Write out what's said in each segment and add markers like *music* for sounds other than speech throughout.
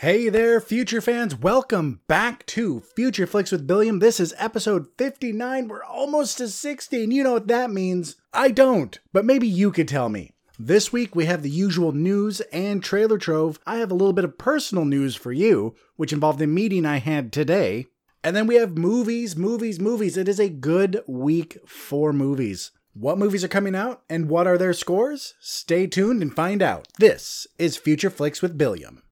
Hey there, future fans. Welcome back to Future Flicks with Billiam. This is episode 59. We're almost to 60, and you know what that means. I don't, but maybe you could tell me. This week we have the usual news and trailer trove. I have a little bit of personal news for you, which involved a meeting I had today. And then we have movies, movies, movies. It is a good week for movies. What movies are coming out and what are their scores? Stay tuned and find out. This is Future Flicks with Billiam.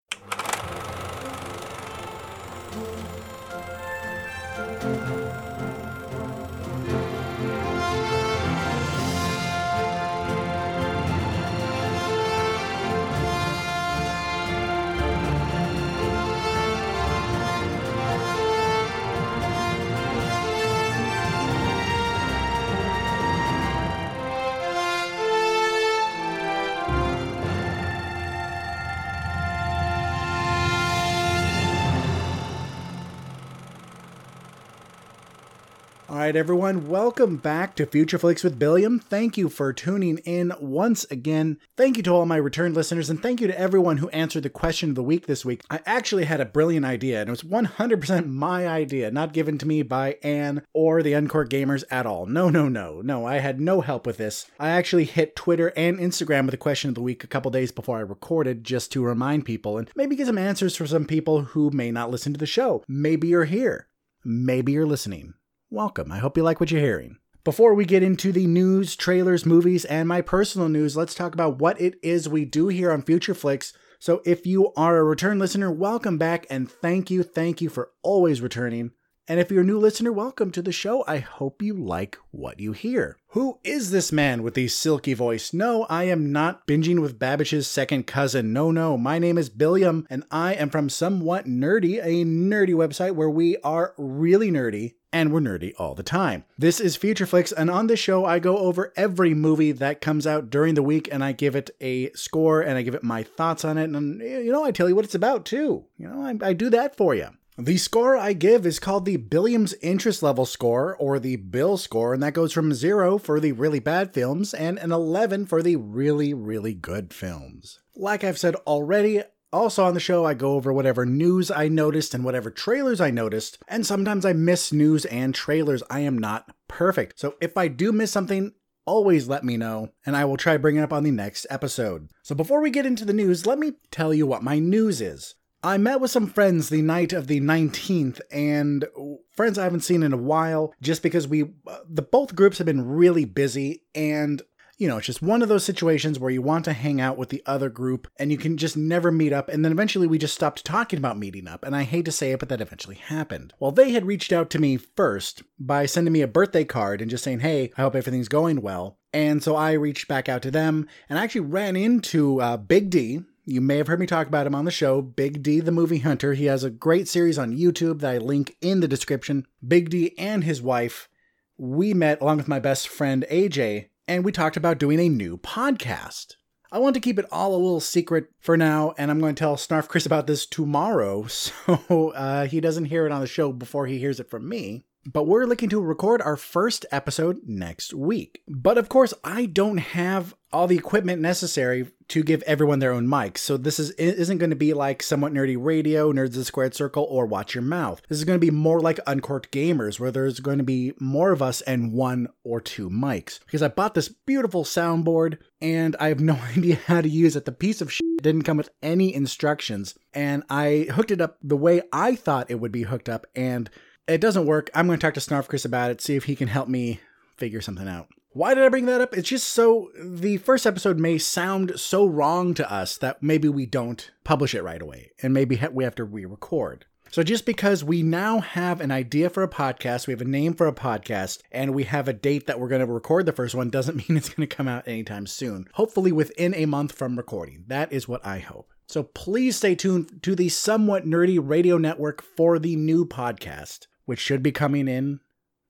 Right, everyone, welcome back to Future Flicks with Billiam. Thank you for tuning in once again. Thank you to all my return listeners, and thank you to everyone who answered the question of the week this week. I actually had a brilliant idea, and it was 100% my idea, not given to me by Anne or the Uncork Gamers at all. No, no, no, no, I had no help with this. I actually hit Twitter and Instagram with the question of the week a couple days before I recorded just to remind people and maybe get some answers for some people who may not listen to the show. Maybe you're here. Maybe you're listening welcome. I hope you like what you're hearing. Before we get into the news, trailers, movies, and my personal news, let's talk about what it is we do here on Future Flicks. So, if you are a return listener, welcome back and thank you, thank you for always returning. And if you're a new listener, welcome to the show. I hope you like what you hear. Who is this man with the silky voice? No, I am not binging with Babish's second cousin. No, no, my name is Billiam, and I am from Somewhat Nerdy, a nerdy website where we are really nerdy and we're nerdy all the time. This is Future Flicks, and on this show, I go over every movie that comes out during the week and I give it a score and I give it my thoughts on it. And, you know, I tell you what it's about too. You know, I, I do that for you. The score I give is called the Billiams Interest Level Score, or the Bill score, and that goes from 0 for the really bad films and an 11 for the really, really good films. Like I've said already, also on the show, I go over whatever news I noticed and whatever trailers I noticed, and sometimes I miss news and trailers. I am not perfect. So if I do miss something, always let me know, and I will try bringing it up on the next episode. So before we get into the news, let me tell you what my news is. I met with some friends the night of the 19th, and friends I haven't seen in a while, just because we, the both groups have been really busy, and you know, it's just one of those situations where you want to hang out with the other group and you can just never meet up. And then eventually we just stopped talking about meeting up. And I hate to say it, but that eventually happened. Well, they had reached out to me first by sending me a birthday card and just saying, hey, I hope everything's going well. And so I reached back out to them and I actually ran into uh, Big D, you may have heard me talk about him on the show, Big D the Movie Hunter. He has a great series on YouTube that I link in the description. Big D and his wife, we met along with my best friend AJ, and we talked about doing a new podcast. I want to keep it all a little secret for now, and I'm going to tell Snarf Chris about this tomorrow, *laughs* so uh, he doesn't hear it on the show before he hears it from me but we're looking to record our first episode next week. But of course, I don't have all the equipment necessary to give everyone their own mics. So this is isn't going to be like somewhat nerdy radio, nerds of the squared circle, or watch your mouth. This is going to be more like uncorked gamers, where there's going to be more of us and one or two mics. Because I bought this beautiful soundboard and I have *laughs* no idea how to use it. The piece of shit didn't come with any instructions, and I hooked it up the way I thought it would be hooked up, and it doesn't work. I'm going to talk to Snarf Chris about it, see if he can help me figure something out. Why did I bring that up? It's just so the first episode may sound so wrong to us that maybe we don't publish it right away and maybe we have to re record. So, just because we now have an idea for a podcast, we have a name for a podcast, and we have a date that we're going to record the first one, doesn't *laughs* mean it's going to come out anytime soon. Hopefully, within a month from recording. That is what I hope. So, please stay tuned to the Somewhat Nerdy Radio Network for the new podcast which should be coming in,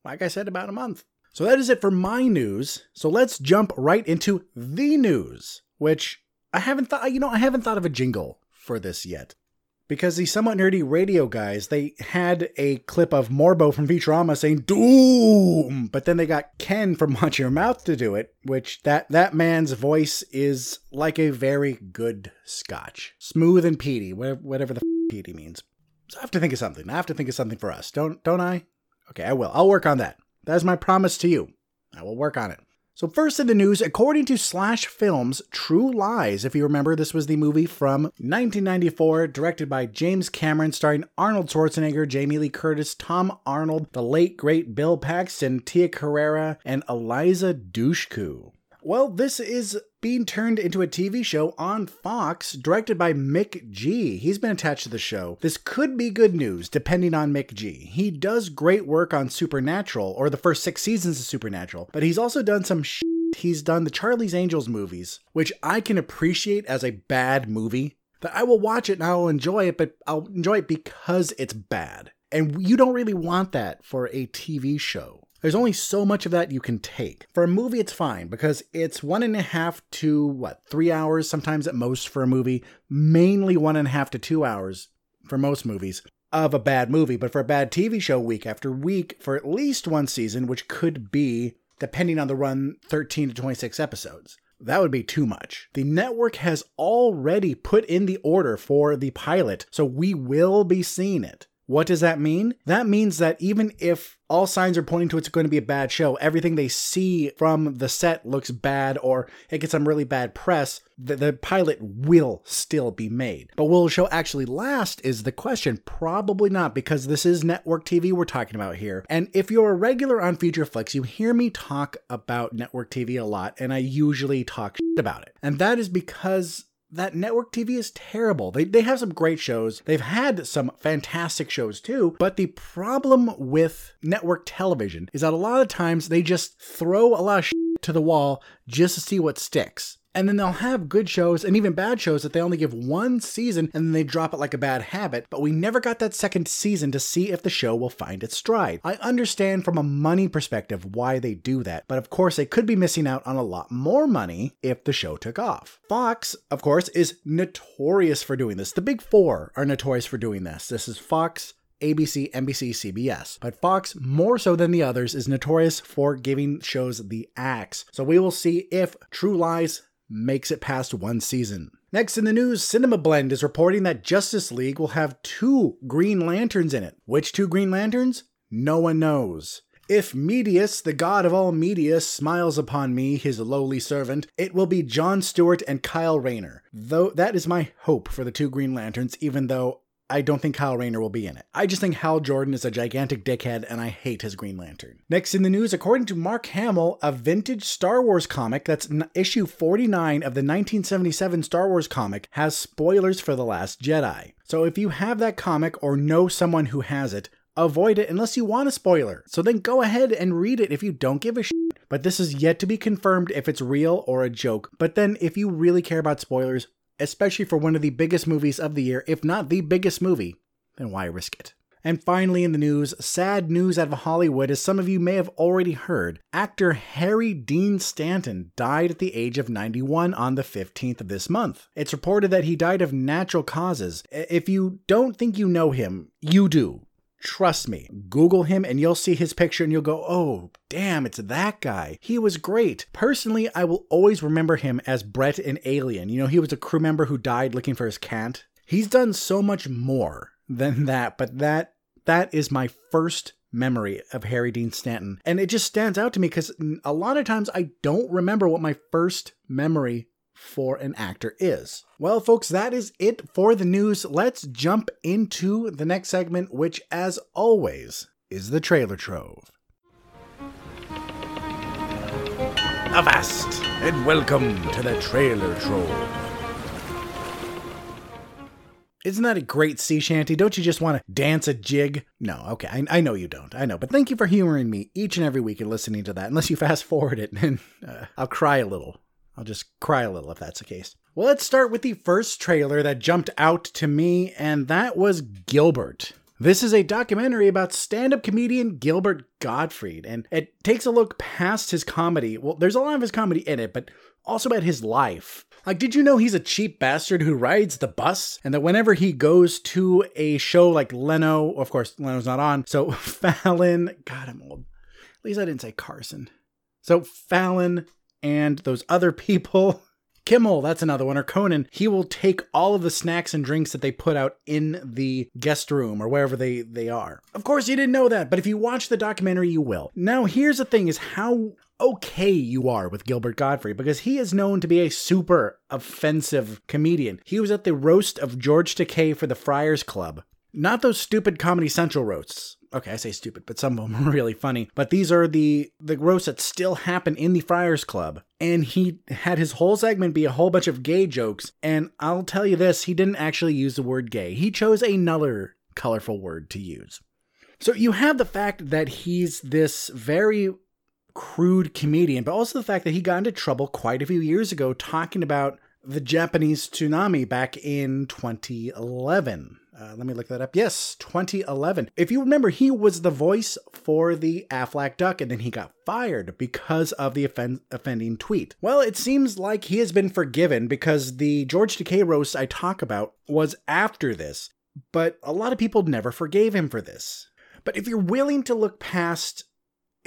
like I said, about a month. So that is it for my news. So let's jump right into the news, which I haven't thought, you know, I haven't thought of a jingle for this yet because the somewhat nerdy radio guys they had a clip of Morbo from Futurama saying "Doom," but then they got Ken from *laughs* Watch Your Mouth to do it, which that that man's voice is like a very good Scotch, smooth and peaty, whatever, the. F- he means. I have to think of something. I have to think of something for us. Don't don't I? Okay, I will. I'll work on that. That's my promise to you. I will work on it. So, first in the news, according to Slash Films, True Lies, if you remember, this was the movie from 1994, directed by James Cameron, starring Arnold Schwarzenegger, Jamie Lee Curtis, Tom Arnold, the late great Bill Paxton, Tia Carrere, and Eliza Dushku. Well, this is being turned into a TV show on Fox, directed by McG. He's been attached to the show. This could be good news, depending on McG. He does great work on Supernatural, or the first six seasons of Supernatural, but he's also done some sh- He's done the Charlie's Angels movies, which I can appreciate as a bad movie. That I will watch it and I will enjoy it, but I'll enjoy it because it's bad. And you don't really want that for a TV show. There's only so much of that you can take. For a movie, it's fine because it's one and a half to what, three hours, sometimes at most for a movie, mainly one and a half to two hours for most movies of a bad movie. But for a bad TV show, week after week, for at least one season, which could be, depending on the run, 13 to 26 episodes. That would be too much. The network has already put in the order for the pilot, so we will be seeing it. What does that mean? That means that even if all signs are pointing to it's going to be a bad show, everything they see from the set looks bad or it gets some really bad press, the, the pilot will still be made. But will the show actually last is the question. Probably not, because this is network TV we're talking about here. And if you're a regular on Future Flicks, you hear me talk about network TV a lot, and I usually talk about it. And that is because that network TV is terrible. They, they have some great shows. They've had some fantastic shows too. But the problem with network television is that a lot of times they just throw a lot of shit to the wall just to see what sticks. And then they'll have good shows and even bad shows that they only give one season and then they drop it like a bad habit, but we never got that second season to see if the show will find its stride. I understand from a money perspective why they do that, but of course they could be missing out on a lot more money if the show took off. Fox, of course, is notorious for doing this. The big four are notorious for doing this. This is Fox, ABC, NBC, CBS. But Fox, more so than the others, is notorious for giving shows the axe. So we will see if True Lies makes it past one season. Next in the news, Cinema Blend is reporting that Justice League will have two Green Lanterns in it. Which two Green Lanterns? No one knows. If Medius, the god of all media, smiles upon me, his lowly servant, it will be John Stewart and Kyle Rayner. Though that is my hope for the two Green Lanterns, even though I don't think Kyle Rayner will be in it. I just think Hal Jordan is a gigantic dickhead and I hate his Green Lantern. Next in the news, according to Mark Hamill, a vintage Star Wars comic that's issue 49 of the 1977 Star Wars comic has spoilers for The Last Jedi. So if you have that comic or know someone who has it, avoid it unless you want a spoiler. So then go ahead and read it if you don't give a shit. But this is yet to be confirmed if it's real or a joke. But then if you really care about spoilers, especially for one of the biggest movies of the year, if not the biggest movie, then why risk it? And finally, in the news, sad news out of Hollywood, as some of you may have already heard, actor Harry Dean Stanton died at the age of 91 on the 15th of this month. It's reported that he died of natural causes. If you don't think you know him, you do. Trust me, Google him and you'll see his picture and you'll go, oh, damn, it's that guy. He was great. Personally, I will always remember him as Brett in Alien. You know, he was a crew member who died looking for his cat. He's done so much more than that, but that that is my first memory of Harry Dean Stanton. And it just stands out to me because a lot of times I don't remember what my first memory for an actor is. Well, folks, that is it for the news. Let's jump into the next segment, which, as always, is the trailer trove. Avast, and welcome to the trailer trove. Isn't that a great sea shanty? Don't you just want to dance a jig? No, okay, I, I, know you don't. I know, but thank you for humoring me each and every week and listening to that. Unless you fast forward it, *laughs* and uh, I'll cry a little I'll just cry a little if that's the case. Well, let's start with the first trailer that jumped out to me, and that was Gilbert. This is a documentary about stand up comedian Gilbert Gottfried, and it takes a look past his comedy. Well, there's a lot of his comedy in it, but also about his life. Like, did you know he's a cheap bastard who rides the bus? And that whenever he goes to a show like Leno, of course, Leno's not on, so *laughs* Fallon, God, I'm old. At least I didn't say Carson. So Fallon and those other people *laughs* Kimmel, that's another one, or Conan, he will take all of the snacks and drinks that they put out in the guest room or wherever they, they are. Of course, you didn't know that, but if you watch the documentary, you will. Now, here's the thing is how okay you are with Gilbert Gottfried because he is known to be a super offensive comedian. He was at the roast of George Takei for the Friars Club. Not those stupid Comedy Central roasts. Okay, I say stupid, but some of them are *laughs* really funny. But these are the the roasts that still happen in the Friars Club. And he had his whole segment be a whole bunch of gay jokes. And I'll tell you this, he didn't actually use the word gay. He chose another colorful word to use. So you have the fact that he's this very crude comedian, but also the fact that he got into trouble quite a few years ago talking about the Japanese tsunami back in 2011. Uh, let me look that up. Yes, 2011. If you remember, he was the voice for the Aflac Duck, and then he got fired because of the offend- offending tweet. Well, it seems like he has been forgiven because the George Takei roast I talk about was after this, but a lot of people never forgave him for this. But if you're willing to look past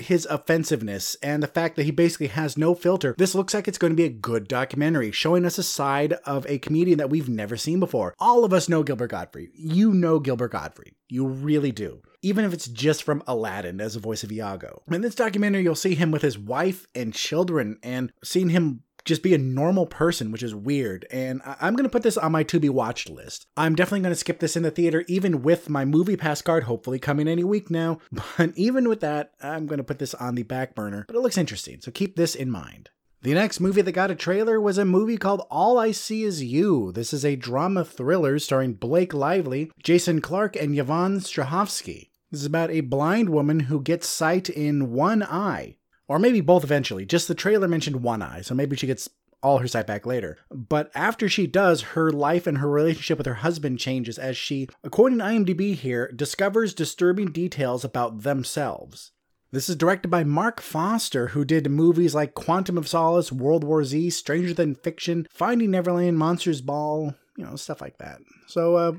his offensiveness and the fact that he basically has no filter, this looks like it's going to be a good documentary, showing us a side of a comedian that we've never seen before. All of us know Gilbert Gottfried. You know Gilbert Gottfried. You really do. Even if it's just from Aladdin as a voice of Iago. In this documentary, you'll see him with his wife and children, and seeing him just be a normal person, which is weird. And I- am going to put this on my to be watched list. I'm definitely going to skip this in the theater, even with my movie pass card, hopefully coming any week now. *laughs* But even with that, I'm going to put this on the back burner. But it looks interesting, so keep this in mind. The next movie that got a trailer was a movie called All I See Is You. This is a drama thriller starring Blake Lively, Jason Clarke, and Yvonne Strahovski. This is about a blind woman who gets sight in one eye or maybe both eventually. Just the trailer mentioned one eye, so maybe she gets all her sight back later. But after she does, her life and her relationship with her husband changes as she, according to IMDb here, discovers disturbing details about themselves. This is directed by Marc Forster, who did movies like Quantum of Solace, World War Z, Stranger Than Fiction, Finding Neverland, Monsters Ball, you know, stuff like that. So, uh,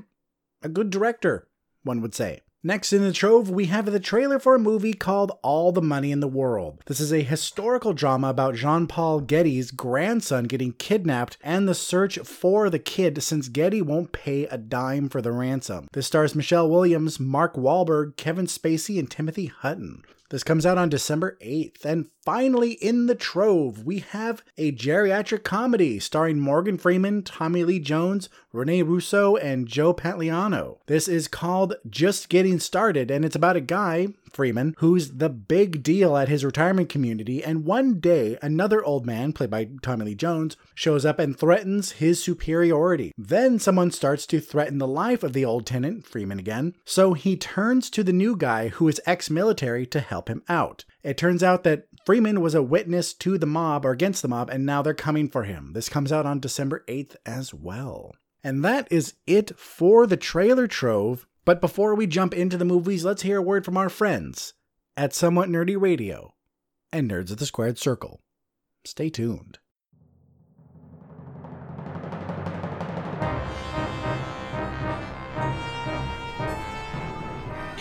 a good director, one would say. Next in the trove, we have the trailer for a movie called All the Money in the World. This is a historical drama about Jean Paul Getty's grandson getting kidnapped and the search for the kid since Getty won't pay a dime for the ransom. This stars Michelle Williams, Mark Wahlberg, Kevin Spacey, and Timothy Hutton. This comes out on December 8th. And finally, in the trove, we have a geriatric comedy starring Morgan Freeman, Tommy Lee Jones, Rene Russo, and Joe Pantoliano. This is called Just Getting Started, and it's about a guy, Freeman, who's the big deal at his retirement community. And one day, another old man, played by Tommy Lee Jones, shows up and threatens his superiority. Then someone starts to threaten the life of the old tenant, Freeman again. So he turns to the new guy, who is ex military, to help him out. It turns out that Freeman was a witness to the mob or against the mob, and now they're coming for him. This comes out on December 8th as well. And that is it for the trailer trove. But before we jump into the movies, let's hear a word from our friends at Somewhat Nerdy Radio and Nerds of the Squared Circle. Stay tuned.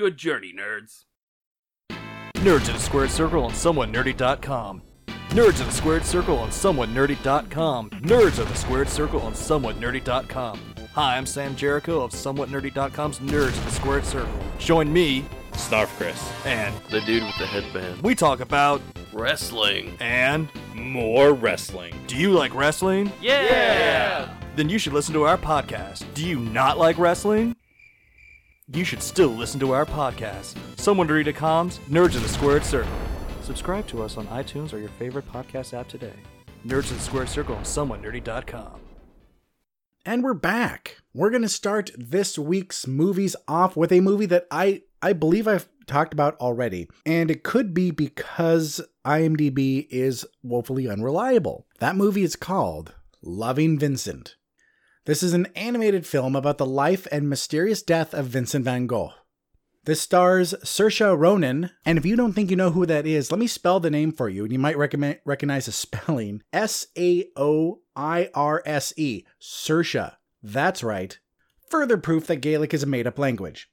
Good journey, nerds. Nerds in a Squared Circle on SomewhatNerdy.com. Nerds in a Squared Circle on SomewhatNerdy.com. Nerds of the Squared Circle on SomewhatNerdy.com. Hi, I'm Sam Jericho of SomewhatNerdy.com's Nerds in the Squared Circle. Join me, Snarf Chris. and The dude with the headband. we talk about Wrestling. and More wrestling. do you like wrestling? Yeah! Then you should listen to our podcast. Do you not like wrestling? You should still listen to our podcast. SomewhatNerdy.com's Nerds in the Squared Circle. Subscribe to us on iTunes or your favorite podcast app today. Nerds in the Squared Circle on SomewhatNerdy.com. And we're back. We're going to start this week's movies off with a movie that I I believe I've talked about already. And it could be because IMDb is woefully unreliable. That movie is called Loving Vincent. This is an animated film about the life and mysterious death of Vincent van Gogh. This stars Saoirse Ronan, and if you don't think you know who that is, let me spell the name for you, and you might recognize the *laughs* spelling S A O I R S E. Saoirse. That's right. Further proof that Gaelic is a made up language.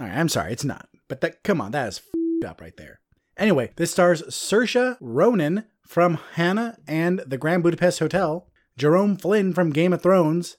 All right, I'm sorry, it's not. But that, come on, that is up right there. Anyway, this stars Saoirse Ronan from Hannah and the Grand Budapest Hotel, Jerome Flynn from Game of Thrones,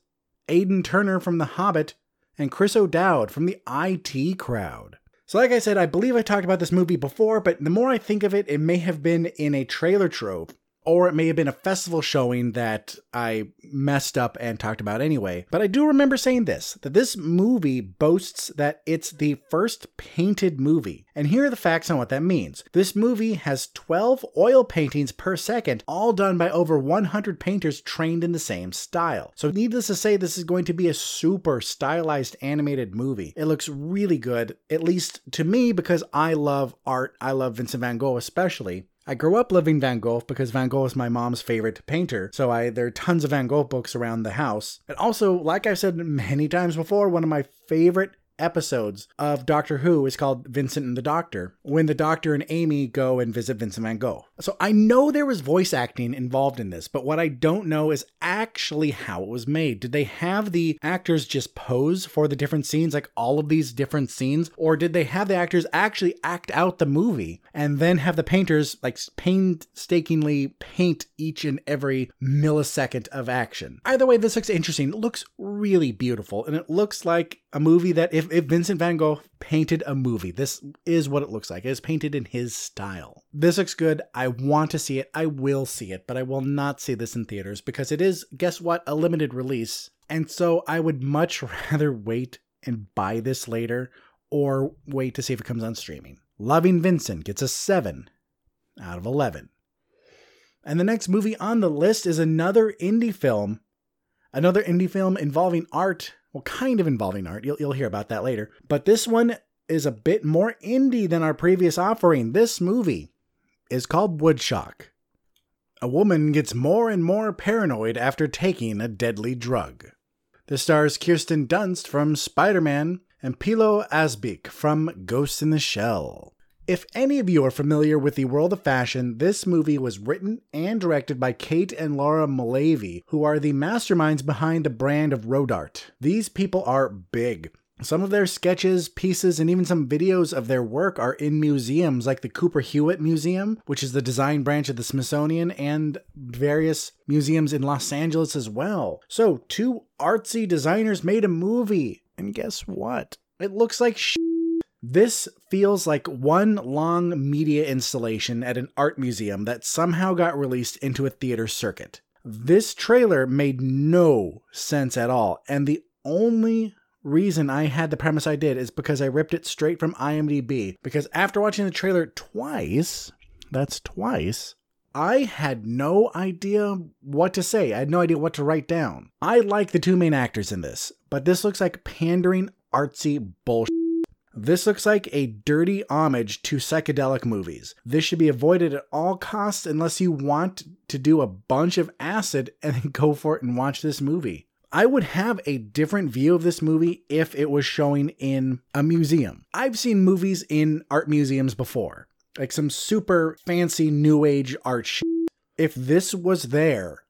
Aidan Turner from The Hobbit, and Chris O'Dowd from the IT crowd. So, like I said, I believe I talked about this movie before, but the more I think of it, it may have been in a trailer trope or it may have been a festival showing that I messed up and talked about anyway. But I do remember saying this that this movie boasts that it's the first painted movie. And here are the facts on what that means. This movie has 12 oil paintings per second, all done by over 100 painters trained in the same style. So, needless to say, this is going to be a super stylized animated movie. It looks really good, at least to me, because I love art. I love Vincent van Gogh especially. I grew up loving Van Gogh because Van Gogh is my mom's favorite painter, so I there are tons of Van Gogh books around the house. And also, like I've said many times before, one of my favorite episodes of Doctor Who is called Vincent and the Doctor, when the Doctor and Amy go and visit Vincent van Gogh. So I know there was voice acting involved in this, but what I don't know is actually how it was made. Did they have the actors just pose for the different scenes, like all of these different scenes, or did they have the actors actually act out the movie and then have the painters like painstakingly paint each and every millisecond of action? Either way, this looks interesting. It looks really beautiful, and it looks like a movie that if, if Vincent van Gogh painted a movie, this is what it looks like. It is painted in his style. This looks good. I want to see it. I will see it, but I will not see this in theaters because it is, guess what, a limited release. And so I would much *laughs* rather wait and buy this later or wait to see if it comes on streaming. Loving Vincent gets a 7 out of 11. And the next movie on the list is another indie film. Another indie film involving art well, kind of involving art. You'll, you'll hear about that later. But this one is a bit more indie than our previous offering. This movie is called Woodshock. A woman gets more and more paranoid after taking a deadly drug. This stars Kirsten Dunst from Spider Man and Pilou Asbæk from Ghost in the Shell. If any of you are familiar with the world of fashion, this movie was written and directed by Kate and Laura Mulleavy, who are the masterminds behind the brand of Rodarte. These people are big. Some of their sketches, pieces, and even some videos of their work are in museums like the Cooper Hewitt Museum, which is the design branch of the Smithsonian, and various museums in Los Angeles as well. So, two artsy designers made a movie. And guess what? It looks like sh- this feels like one long media installation at an art museum that somehow got released into a theater circuit. This trailer made no sense at all, and the only reason I had the premise I did is because I ripped it straight from IMDb. Because after watching the trailer twice, that's twice, I had no idea what to say. I had no idea what to write down. I like the two main actors in this, but this looks like pandering artsy bullshit. This looks like a dirty homage to psychedelic movies. This should be avoided at all costs unless you want to do a bunch of acid and then go for it and watch this movie. I would have a different view of this movie if it was showing in a museum. I've seen movies in art museums before, like some super fancy new age art shit. If this was there,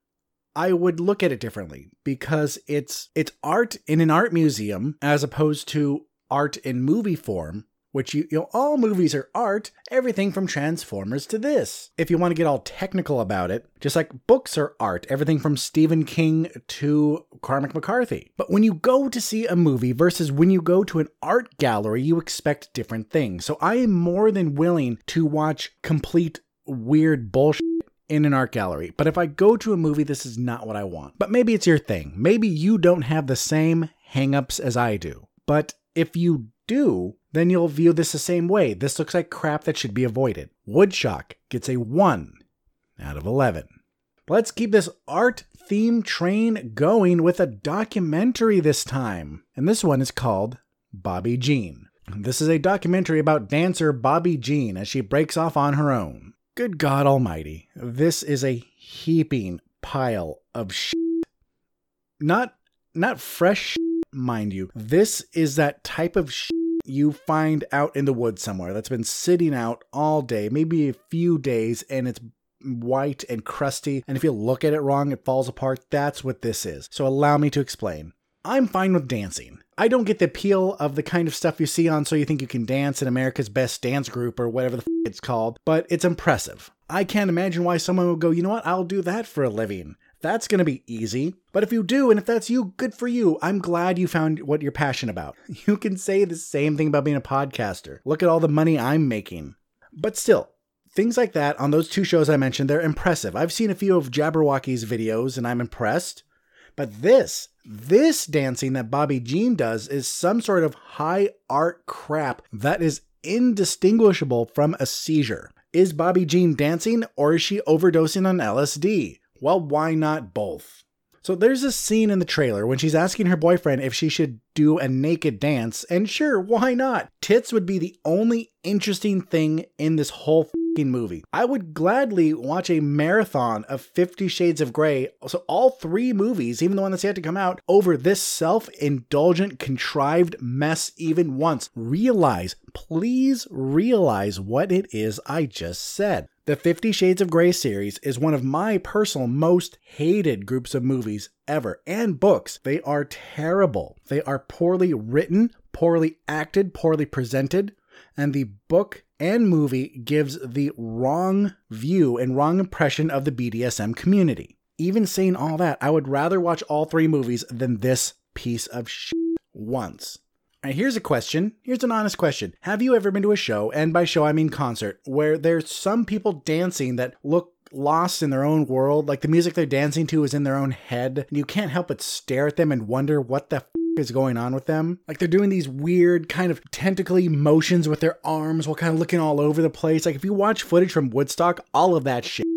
I would look at it differently because it's it's art in an art museum as opposed to art in movie form, which you, you know, all movies are art, everything from Transformers to this. If you want to get all technical about it, just like books are art, everything from Stephen King to Cormac McCarthy. But when you go to see a movie versus when you go to an art gallery, you expect different things. So I am more than willing to watch complete weird bullshit in an art gallery. But if I go to a movie, this is not what I want. But maybe it's your thing. Maybe you don't have the same hangups as I do. But if you do, then you'll view this the same way. This looks like crap that should be avoided. Woodshock gets a 1 out of 11. Let's keep this art theme train going with a documentary this time. And this one is called Bobbi Jene. This is a documentary about dancer Bobbi Jene as she breaks off on her own. Good God Almighty, this is a heaping pile of shit not not fresh mind you. This is that type of you find out in the woods somewhere that's been sitting out all day, maybe a few days, and it's white and crusty. And if you look at it wrong, it falls apart. That's what this is. So allow me to explain. I'm fine with dancing. I don't get the appeal of the kind of stuff you see on So You Think You Can Dance in America's Best Dance Group or whatever the f- it's called, but it's impressive. I can't imagine why someone would go, you know what, I'll do that for a living. That's going to be easy. But if you do, and if that's you, good for you. I'm glad you found what you're passionate about. *laughs* You can say the same thing about being a podcaster. Look at all the money I'm making. But still, things like that on those two shows I mentioned, they're impressive. I've seen a few of Jabbawockeez videos and I'm impressed. But this, this dancing that Bobbi Jene does is some sort of high art crap that is indistinguishable from a seizure. Is Bobbi Jene dancing or is she overdosing on LSD? Well, why not both? So there's a scene in the trailer when she's asking her boyfriend if she should do a naked dance, and sure, why not? Tits would be the only interesting thing in this whole movie. I would gladly watch a marathon of 50 Shades of Grey, so all three movies, even the one that's yet to come out, over this self indulgent, contrived mess even once. Realize, please realize what it is I just said. The Fifty Shades of Grey series is one of my personal most hated groups of movies ever and books. They are terrible. They are poorly written, poorly acted, poorly presented, and the book and movie gives the wrong view and wrong impression of the BDSM community. Even saying all that, I would rather watch all three movies than this piece of shit once. Right, here's a question. Here's an honest question. Have you ever been to a show, and by show I mean concert, where there's some people dancing that look lost in their own world, like the music they're dancing to is in their own head, and you can't help but stare at them and wonder what the f- is going on with them. Like they're doing these weird kind of tentacly motions with their arms while kind of looking all over the place. Like if you watch footage from Woodstock, all of that shit.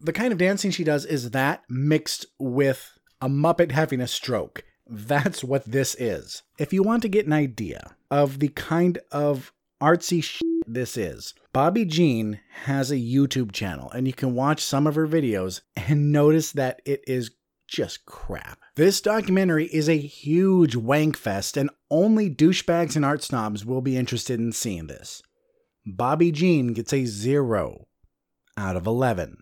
The kind of dancing she does is that mixed with a Muppet having a stroke. That's what this is. If you want to get an idea of the kind of artsy shit this is, Bobbi Jene has a YouTube channel and you can watch some of her videos and notice that it is just crap. This documentary is a huge wank fest and only douchebags and art snobs will be interested in seeing this. Bobbi Jene gets a 0 out of 11.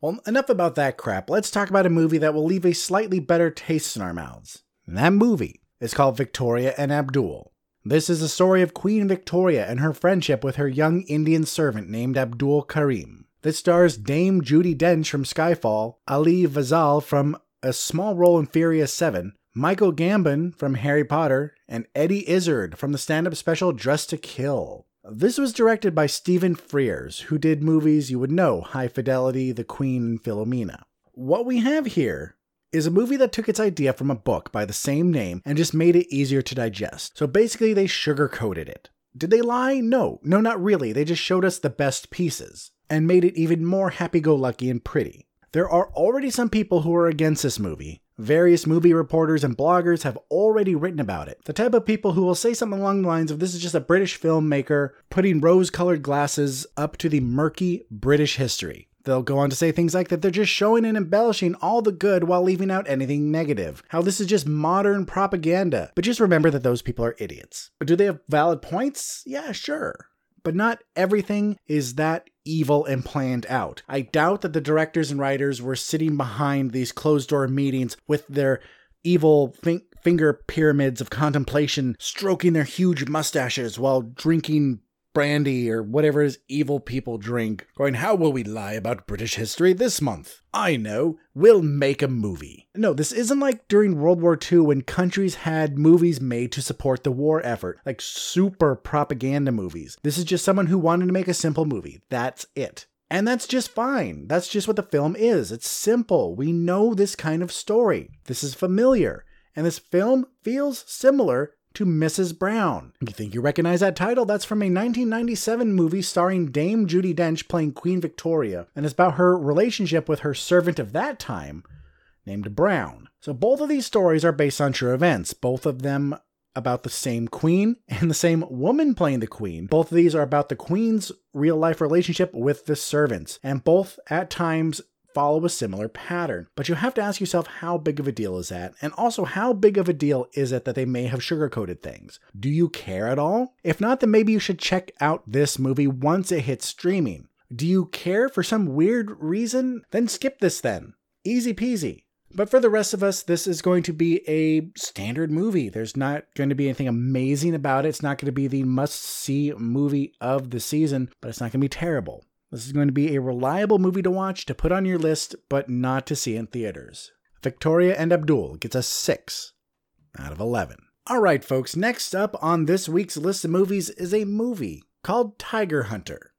Well, enough about that crap. Let's talk about a movie that will leave a slightly better taste in our mouths. And that movie is called Victoria and Abdul. This is the story of Queen Victoria and her friendship with her young Indian servant named Abdul Karim. This stars Dame Judi Dench from Skyfall, Ali Fazal from A Small Role in Furious 7, Michael Gambon from Harry Potter, and Eddie Izzard from the stand up special Dressed to Kill. This was directed by Stephen Frears, who did movies you would know High Fidelity, The Queen, and Philomena. What we have here is a movie that took its idea from a book by the same name and just made it easier to digest. So basically, they sugarcoated it. Did they lie? No, no, not really. They just showed us the best pieces and made it even more happy go lucky and pretty. There are already some people who are against this movie. Various movie reporters and bloggers have already written about it. The type of people who will say something along the lines of this is just a British filmmaker putting rose colored glasses up to the murky British history. They'll go on to say things like that they're just showing and embellishing all the good while leaving out anything negative. How this is just modern propaganda. But just remember that those people are idiots. But do they have valid points? Yeah, sure. But not everything is that evil and planned out. I doubt that the directors and writers were sitting behind these closed door meetings with their evil fin- finger pyramids of contemplation, stroking their huge mustaches while drinking brandy or whatever his evil people drink, going, How will we lie about British history this month? I know, we'll make a movie. No, this isn't like during World War II when countries had movies made to support the war effort, like super propaganda movies. This is just someone who wanted to make a simple movie. That's it. And that's just fine. That's just what the film is. It's simple. We know this kind of story. This is familiar. And this film feels similar to Mrs. Brown. You think you recognize that title? That's from a 1997 movie starring Dame Judi Dench playing Queen Victoria, and it's about her relationship with her servant of that time, named Brown. So both of these stories are based on true events, both of them about the same queen *laughs* and the same woman playing the queen. Both of these are about the queen's real life relationship with the servants, and both at times follow a similar pattern. But you have to ask yourself how big of a deal is that? And also, how big of a deal is it that they may have sugarcoated things? Do you care at all? If not, then maybe you should check out this movie once it hits streaming. Do you care for some weird reason? Then skip this then. Easy peasy. But for the rest of us, this is going to be a standard movie. There's not going to be anything amazing about it. It's not going to be the must see movie of the season, but it's not going to be terrible. This is going to be a reliable movie to watch, to put on your list, but not to see in theaters. Victoria and Abdul gets a 6 out of 11. All right, folks, next up on this week's list of movies is a movie called Tiger Hunter.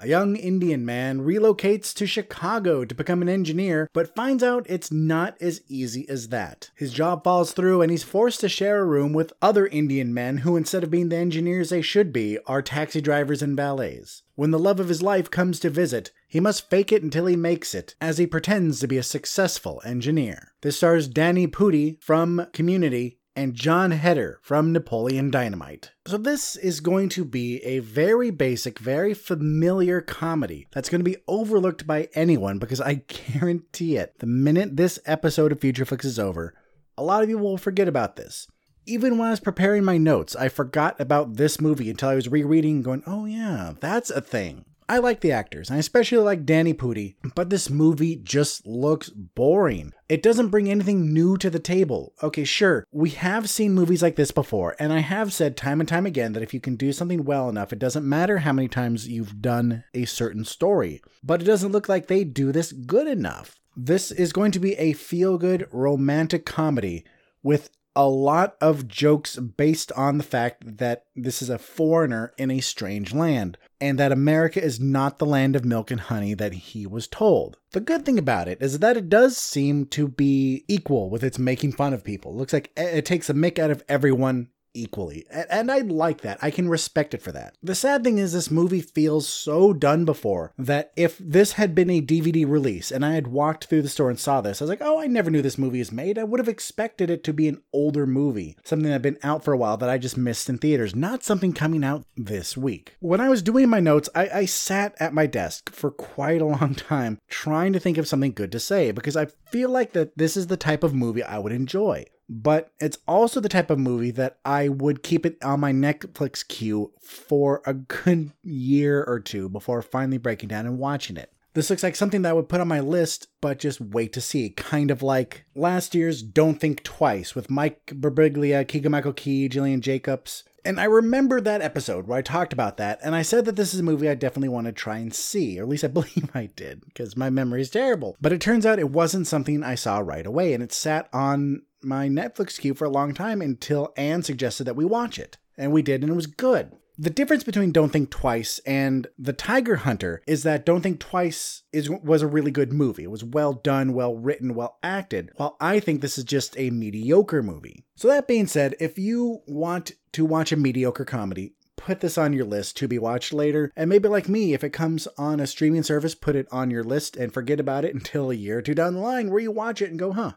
A young Indian man relocates to Chicago to become an engineer, but finds out it's not as easy as that. His job falls through and he's forced to share a room with other Indian men who, instead of being the engineers they should be, are taxi drivers and valets. When the love of his life comes to visit, he must fake it until he makes it, as he pretends to be a successful engineer. This stars Danny Pudi from Community and Jon Heder from Napoleon Dynamite. So, this is going to be a very basic, very familiar comedy that's going to be overlooked by anyone because I *laughs* guarantee it, the minute this episode of Future is over, a lot of you will forget about this. Even when I was preparing my notes, I forgot about this movie until I was rereading and going, oh yeah, that's a thing. I like the actors, I especially like Danny Pudi, but this movie just looks boring. It doesn't bring anything new to the table. Okay, sure, we have seen movies like this before, and I have said time and time again that if you can do something well enough, it doesn't matter how many times you've done a certain story. But it doesn't look like they do this good enough. This is going to be a feel good romantic comedy with a lot of jokes based on the fact that this is a foreigner in a strange land and that America is not the land of milk and honey that he was told. The good thing about it is that it does seem to be equal with its making fun of people. It looks like it takes a mick out of everyone equally. And I like that. I can respect it for that. The sad thing is, this movie feels so done before that if this had been a DVD release and I had walked through the store and saw this, I was like, oh, I never knew this movie was made. I would have expected it to be an older movie, something that had been out for a while that I just missed in theaters, not something coming out this week. When I was doing my notes, I, I sat at my desk for quite a long time trying to think of something good to say because I feel like that this is the type of movie I would enjoy but it's also the type of movie that I would keep it on my Netflix queue for a good year or two before finally breaking down and watching it. This looks like something that I would put on my list, but just wait to see. Kind of like last year's Don't Think Twice with Mike Birbiglia, Keegan Michael Key, Gillian Jacobs. And I remember that episode where I talked about that, and I said that this is a movie I definitely want to try and see, or at least I *laughs* believe I did, because my memory is terrible. But it turns out it wasn't something I saw right away, and it sat on my Netflix queue for a long time until Anne suggested that we watch it. And we did, and it was good. The difference between Don't Think Twice and The Tiger Hunter is that Don't Think Twice is was a really good movie. It was well done, well written, well acted, while I think this is just a mediocre movie. So that being said, if you want to watch a mediocre comedy, put this on your list to be watched later. And maybe like me, if it comes on a streaming service, put it on your list and forget about it until a year or two down the line where you watch it and go, huh,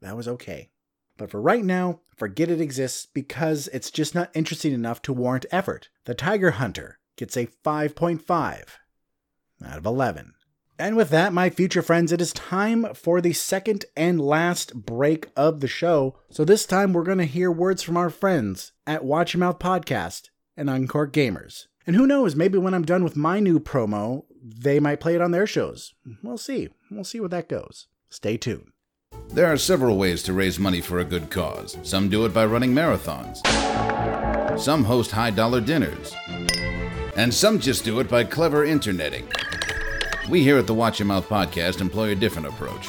that was okay. But for right now, forget it exists because it's just not interesting enough to warrant effort. The Tiger Hunter gets a 5.5 out of 11. And with that, my future friends, it is time for the second and last break of the show. So this time we're going to hear words from our friends at Watch Your Mouth Podcast and Encore Gamers. And who knows, maybe when I'm done with my new promo, they might play it on their shows. We'll see. We'll see where that goes. Stay tuned. There are several ways to raise money for a good cause. Some do it by running marathons, some host high dollar dinners, and some just do it by clever interneting. We here at the Watch Your Mouth podcast employ a different approach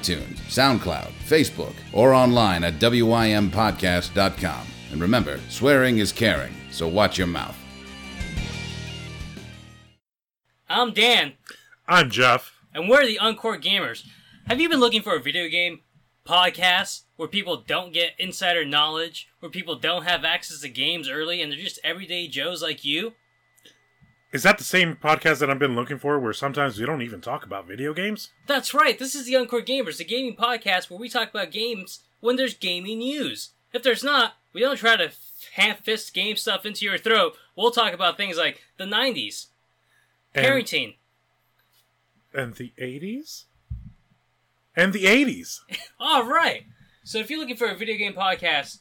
SoundCloud, Facebook, or online at WYMPodcast.com. And remember, swearing is caring, so watch your mouth. I'm Dan. I'm Jeff. and we're the Encore Gamers. Have you been looking for a video game podcast where people don't get insider knowledge, where people don't have access to games early, and they're just everyday Joes like you? Is that the same podcast that I've been looking for where sometimes we don't even talk about video games? That's right, this is the Uncorked Gamers, the gaming podcast where we talk about games when there's gaming news. If there's not, we don't try to half fist game stuff into your throat. We'll talk about things like the 90s, And- parenting, And the 80s? And the 80s. *laughs* All right. So if you're looking for a video game podcast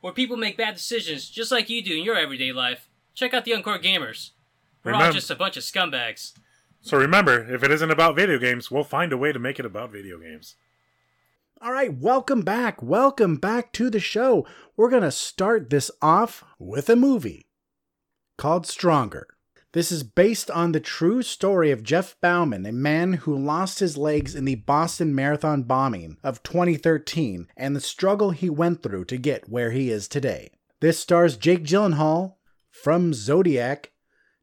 where people make bad decisions just like you do in your everyday life, check out the Uncorked Gamers. We're all just a bunch of scumbags. So remember, if it isn't about video games, we'll find a way to make it about video games. All right, welcome back. Welcome back to the show. We're going to start this off with a movie called Stronger. This is based on the true story of Jeff Bauman, a man who lost his legs in the Boston Marathon bombing of 2013 and the struggle he went through to get where he is today. This stars Jake Gyllenhaal from Zodiac,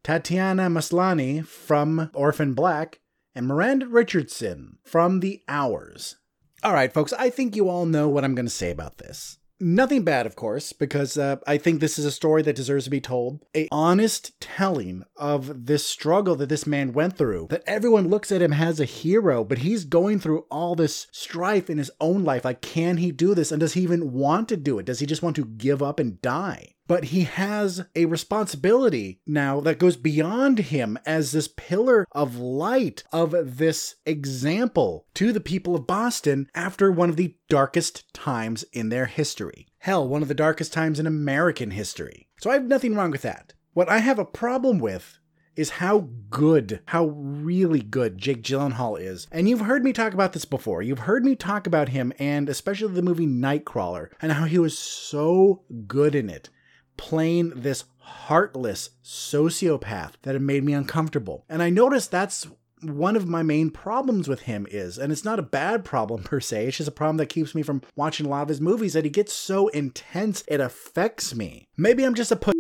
Tatiana Maslany from Orphan Black, and Miranda Richardson from The Hours. All right, folks, I think you all know what I'm going to say about this. Nothing bad, of course, because uh, I think this is a story that deserves to be told. A honest telling of this struggle that this man went through. That everyone looks at him as a hero, but he's going through all this strife in his own life. Like, can he do this? And does he even want to do it? Does he just want to give up and die? But he has a responsibility now that goes beyond him as this pillar of light, of this example to the people of Boston after one of the darkest times in their history. Hell, one of the darkest times in American history. So I have nothing wrong with that. What I have a problem with is how good, how really good Jake Gyllenhaal is. And you've heard me talk about this before. You've heard me talk about him and especially the movie Nightcrawler and how he was so good in it, playing this heartless sociopath that it made me uncomfortable. And I noticed that's one of my main problems with him is, and it's not a bad problem per se, it's just a problem that keeps me from watching a lot of his movies, that he gets so intense it affects me. Maybe I'm just a pussy.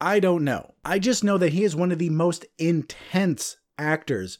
I don't know. I just know that he is one of the most intense actors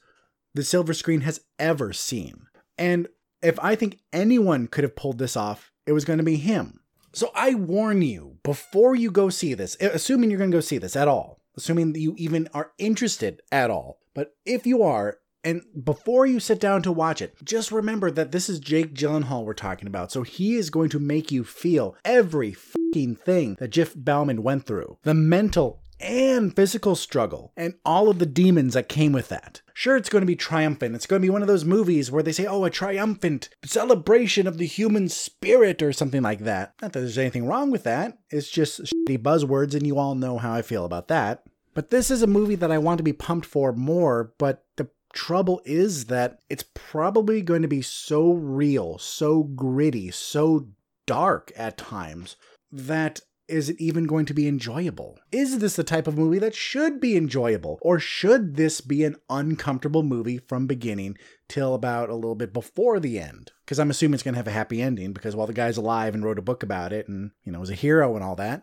the silver screen has ever seen. And if I think anyone could have pulled this off, it was going to be him. So I warn you before you go see this, assuming you're going to go see this at all, assuming that you even are interested at all, but if you are, and before you sit down to watch it, just remember that this is Jake Gyllenhaal we're talking about. So he is going to make you feel every fucking thing that Jeff Bauman went through. The mental and physical struggle and all of the demons that came with that. Sure, it's going to be triumphant. It's going to be one of those movies where they say, oh, a triumphant celebration of the human spirit or something like that. Not that there's anything wrong with that. It's just shitty buzzwords, and you all know how I feel about that. But this is a movie that I want to be pumped for more, but the trouble is that it's probably going to be so real, so gritty, so dark at times that is it even going to be enjoyable? Is this the type of movie that should be enjoyable? Or should this be an uncomfortable movie from beginning till about a little bit before the end? Because I'm assuming it's going to have a happy ending because while the guy's alive and wrote a book about it and, you know, was a hero and all that.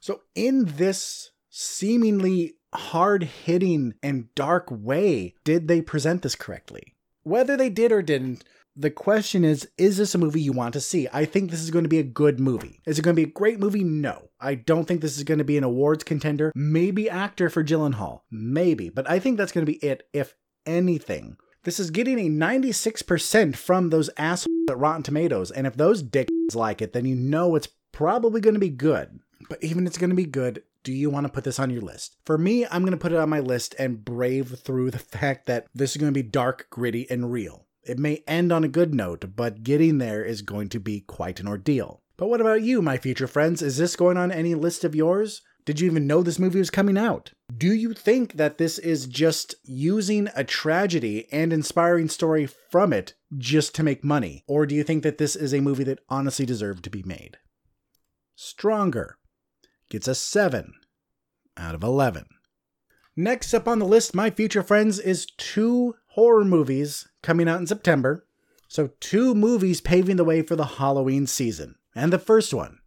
So in this seemingly hard hitting and dark way, did they present this correctly? Whether they did or didn't, the question is is this a movie you want to see? I think this is going to be a good movie. Is it going to be a great movie? No. I don't think this is going to be an awards contender. Maybe actor for Gyllenhaal. Maybe. But I think that's going to be it, if anything. This is getting a 96% from those assholes at Rotten Tomatoes. And if those dicks like it, then you know it's probably going to be good. But even if it's going to be good, do you want to put this on your list? For me, I'm going to put it on my list and brave through the *laughs* fact that this is going to be dark, gritty, and real. It may end on a good note, but getting there is going to be quite an ordeal. But what about you, my future friends? Is this going on any list of yours? Did you even know this movie was coming out? Do you think that this is just using a tragedy and inspiring story from it just to make money? Or do you think that this is a movie that honestly deserved to be made? Stronger gets a 7 out of 11. Next up on the list, my future friends, is two horror movies coming out in September. So, two movies paving the way for the Halloween season. And the first one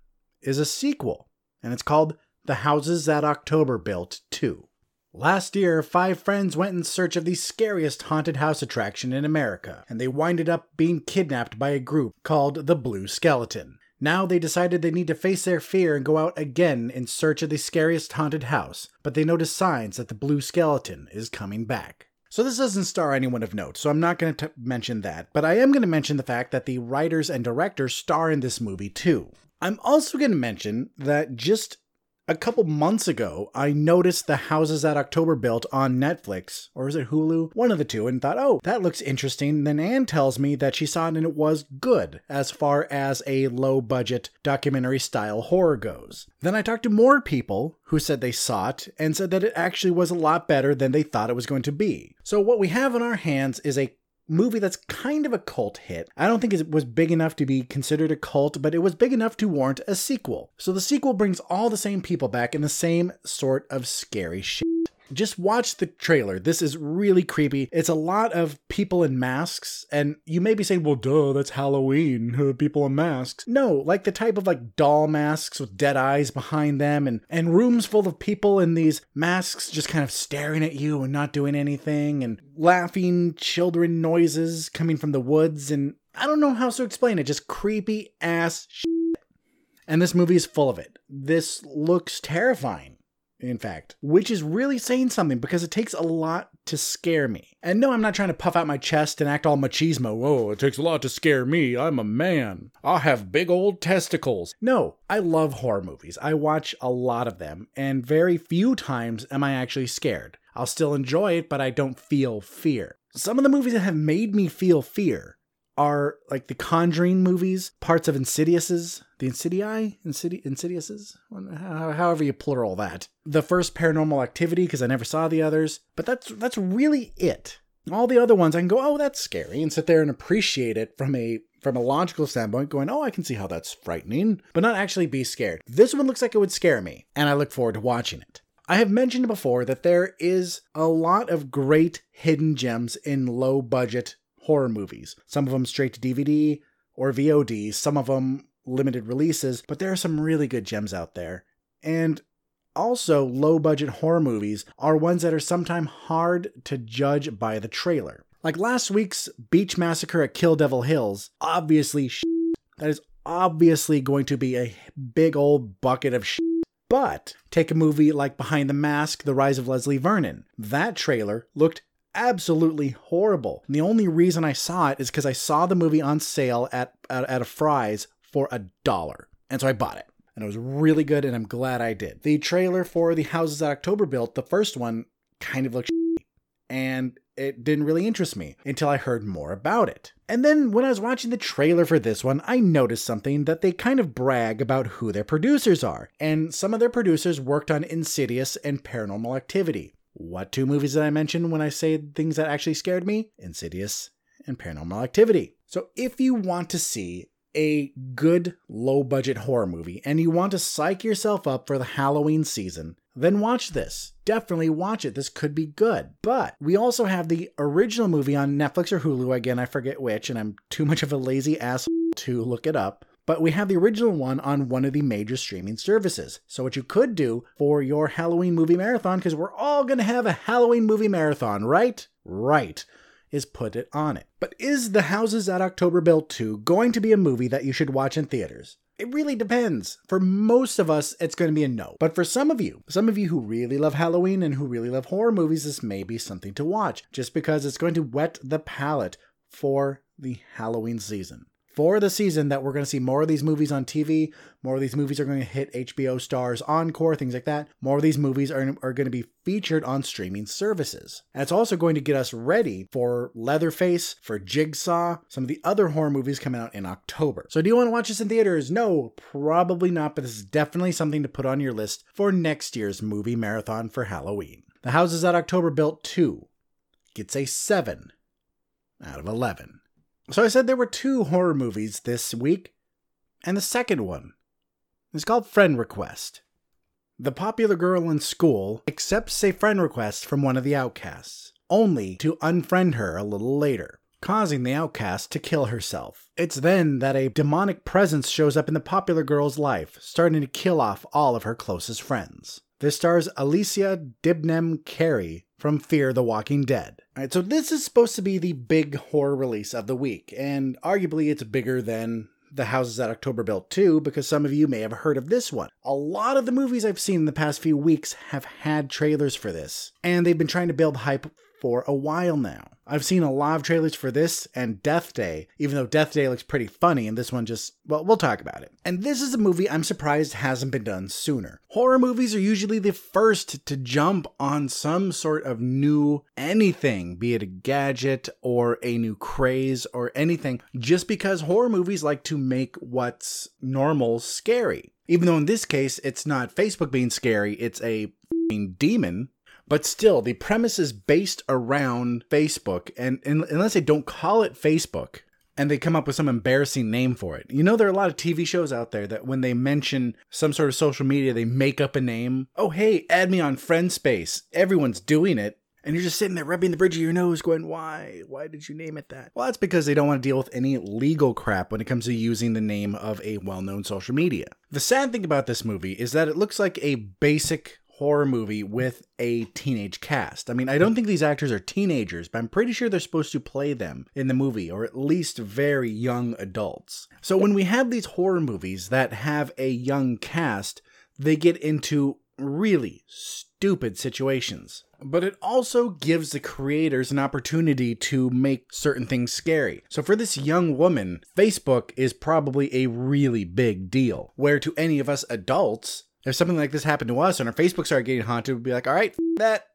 is a sequel, and it's called The Houses That October Built 2. Last year, five friends went in search of the scariest haunted house attraction in America, and they winded up being kidnapped by a group called the Blue Skeleton. Now they decided they need to face their fear and go out again in search of the scariest haunted house, but they notice signs that the Blue Skeleton is coming back. So this doesn't star anyone of note, so I'm not going to mention that, but I am going to mention the fact that the writers and directors star in this movie too. I'm also going to mention that just a couple months ago, I noticed the houses that October built on Netflix, or is it Hulu? One of the two, and thought, oh, that looks interesting. Then Anne tells me that she saw it and it was good as far as a low budget documentary style horror goes. Then I talked to more people who said they saw it and said that it actually was a lot better than they thought it was going to be. So, what we have in our hands is a movie that's kind of a cult hit. I don't think it was big enough to be considered a cult, but it was big enough to warrant a sequel. So the sequel brings all the same people back in the same sort of scary shit. Just watch the trailer. This is really creepy. It's a lot of people in masks, and you may be saying, well, duh, that's Halloween, people in masks. No, like the type of like doll masks with dead eyes behind them, and, and rooms full of people in these masks just kind of staring at you and not doing anything, and laughing children noises coming from the woods, and I don't know how to explain it, just creepy ass shit. And this movie is full of it. This looks terrifying in fact, which is really saying something because it takes a lot to scare me. And no, I'm not trying to puff out my chest and act all machismo. Oh, it takes a lot to scare me. I'm a man. I have big old testicles. No, I love horror movies. I watch a lot of them, and very few times am I actually scared. I'll still enjoy it, but I don't feel fear. Some of the movies that have made me feel fear are like the Conjuring movies, parts of Insidious's, the Insidii, Insidi- Insidiouses, however you plural that. The first Paranormal Activity because I never saw the others, but that's that's really it. All the other ones I can go, oh, that's scary, and sit there and appreciate it from a from a logical standpoint, going, oh, I can see how that's frightening, but not actually be scared. This one looks like it would scare me, and I look forward to watching it. I have mentioned before that there is a lot of great hidden gems in low budget horror movies. Some of them straight to DVD or VOD, some of them limited releases, but there are some really good gems out there. And also, low budget horror movies are ones that are sometimes hard to judge by the trailer. Like last week's Beach Massacre at Kill Devil Hills, obviously, shit. that is obviously going to be a big old bucket of shit. But take a movie like Behind the Mask, The Rise of Leslie Vernon. That trailer looked absolutely horrible. And the only reason I saw it is because I saw the movie on sale at, at, at a Fry's for a dollar. And so I bought it. And it was really good, and I'm glad I did. The trailer for the houses that October built, the first one, kind of looked shitty, and it didn't really interest me until I heard more about it. And then when I was watching the trailer for this one, I noticed something that they kind of brag about who their producers are. And some of their producers worked on Insidious and Paranormal Activity. What two movies did I mention when I say things that actually scared me? Insidious and Paranormal Activity. So if you want to see a good low budget horror movie and you want to psych yourself up for the Halloween season, then watch this. Definitely watch it. This could be good. But we also have the original movie on Netflix or Hulu. Again, I forget which, and I'm too much of a lazy ass to look it up but we have the original one on one of the major streaming services. So, what you could do for your Halloween movie marathon, because we're all going to have a Halloween movie marathon, right? Right. Is put it on it. But is The Houses at October Built 2 going to be a movie that you should watch in theaters? It really depends. For most of us, it's going to be a no. But for some of you, some of you who really love Halloween and who really love horror movies, this may be something to watch just because it's going to wet the palate for the Halloween season for the season that we're going to see more of these movies on TV. More of these movies are going to hit HBO Starz Encore, things like that. More of these movies are, are going to be featured on streaming services. And it's also going to get us ready for Leatherface, for Jigsaw, some of the other horror movies coming out in October. So, do you want to watch this in theaters? No, probably not, but this is definitely something to put on your list for next year's movie marathon for Halloween. The Houses that October Built 2 gets a 7 out of 11. So I said there were two horror movies this week, and the second one is called Friend Request. The popular girl in school accepts a friend request from one of the outcasts, only to unfriend her a little later, causing the outcast to kill herself. It's then that a demonic presence shows up in the popular girl's life, starting to kill off all of her closest friends. This stars Alicia Dibnem Carey from Fear the Walking Dead. All right, so this is supposed to be the big horror release of the week, and arguably it's bigger than the Houses that October Built too, because some of you may have heard of this one. A lot of the movies I've seen in the past few weeks have had trailers for this, and they've been trying to build hype for a while now. I've seen a lot of trailers for this and Death Day, even though Death Day looks pretty funny, and this one just, well, we'll talk about it. And this is a movie I'm surprised hasn't been done sooner. Horror movies are usually the first to jump on some sort of new anything, be it a gadget or a new craze or anything, just because horror movies like to make what's normal scary. Even though in this case, it's not Facebook being scary, it's a demon but still, the premise is based around Facebook, and, and unless they don't call it Facebook, and they come up with some embarrassing name for it. You know, there are a lot of TV shows out there that when they mention some sort of social media, they make up a name. Oh, hey, add me on Friendspace. Everyone's doing it. And you're just sitting there rubbing the bridge of your nose, going, why? Why did you name it that? Well, that's because they don't want to deal with any legal crap when it comes to using the name of a well known social media. The sad thing about this movie is that it looks like a basic horror movie with a teenage cast. I mean, I don't think these actors are teenagers, but I'm pretty sure they're supposed to play them in the movie, or at least very young adults. So when we have these horror movies that have a young cast, they get into really stupid situations. But it also gives the creators an opportunity to make certain things scary. So for this young woman, Facebook is probably a really big deal. Where to any of us adults, if something like this happened to us and our Facebook started getting haunted, we'd be like, all right, that,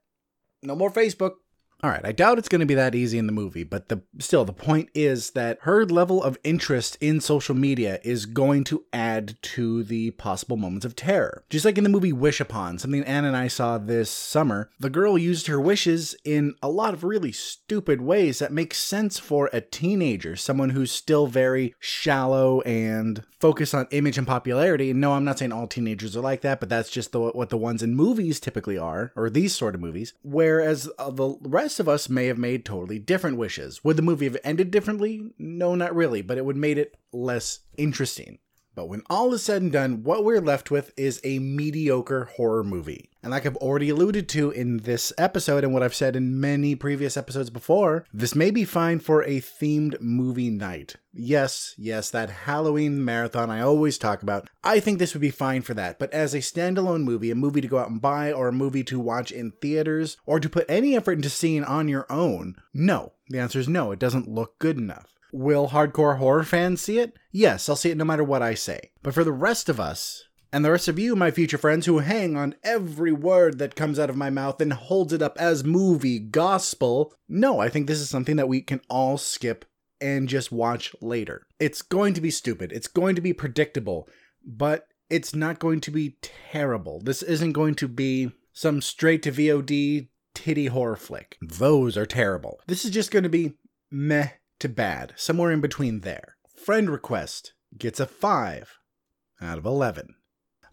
no more Facebook. All right, I doubt it's going to be that easy in the movie, but the still the point is that her level of interest in social media is going to add to the possible moments of terror. Just like in the movie Wish Upon, something Ann and I saw this summer, the girl used her wishes in a lot of really stupid ways that make sense for a teenager, someone who's still very shallow and focused on image and popularity. And no, I'm not saying all teenagers are like that, but that's just the, what the ones in movies typically are, or these sort of movies. Whereas uh, the rest rest of us may have made totally different wishes. Would the movie have ended differently? No, not really, but it would made it less interesting. But when all is said and done, what we're left with is a mediocre horror movie. And like I've already alluded to in this episode and what I've said in many previous episodes before, this may be fine for a themed movie night. Yes, yes, that Halloween marathon I always talk about. I think this would be fine for that. But as a standalone movie, a movie to go out and buy, or a movie to watch in theaters, or to put any effort into seeing on your own, no. The answer is no, it doesn't look good enough. Will hardcore horror fans see it? Yes, I'll see it no matter what I say. But for the rest of us, and the rest of you, my future friends, who hang on every word that comes out of my mouth and holds it up as movie gospel, no, I think this is something that we can all skip and just watch later. It's going to be stupid, it's going to be predictable, but it's not going to be terrible. This isn't going to be some straight to VOD titty horror flick. Those are terrible. This is just going to be meh to bad, somewhere in between there. Friend request gets a 5 out of 11.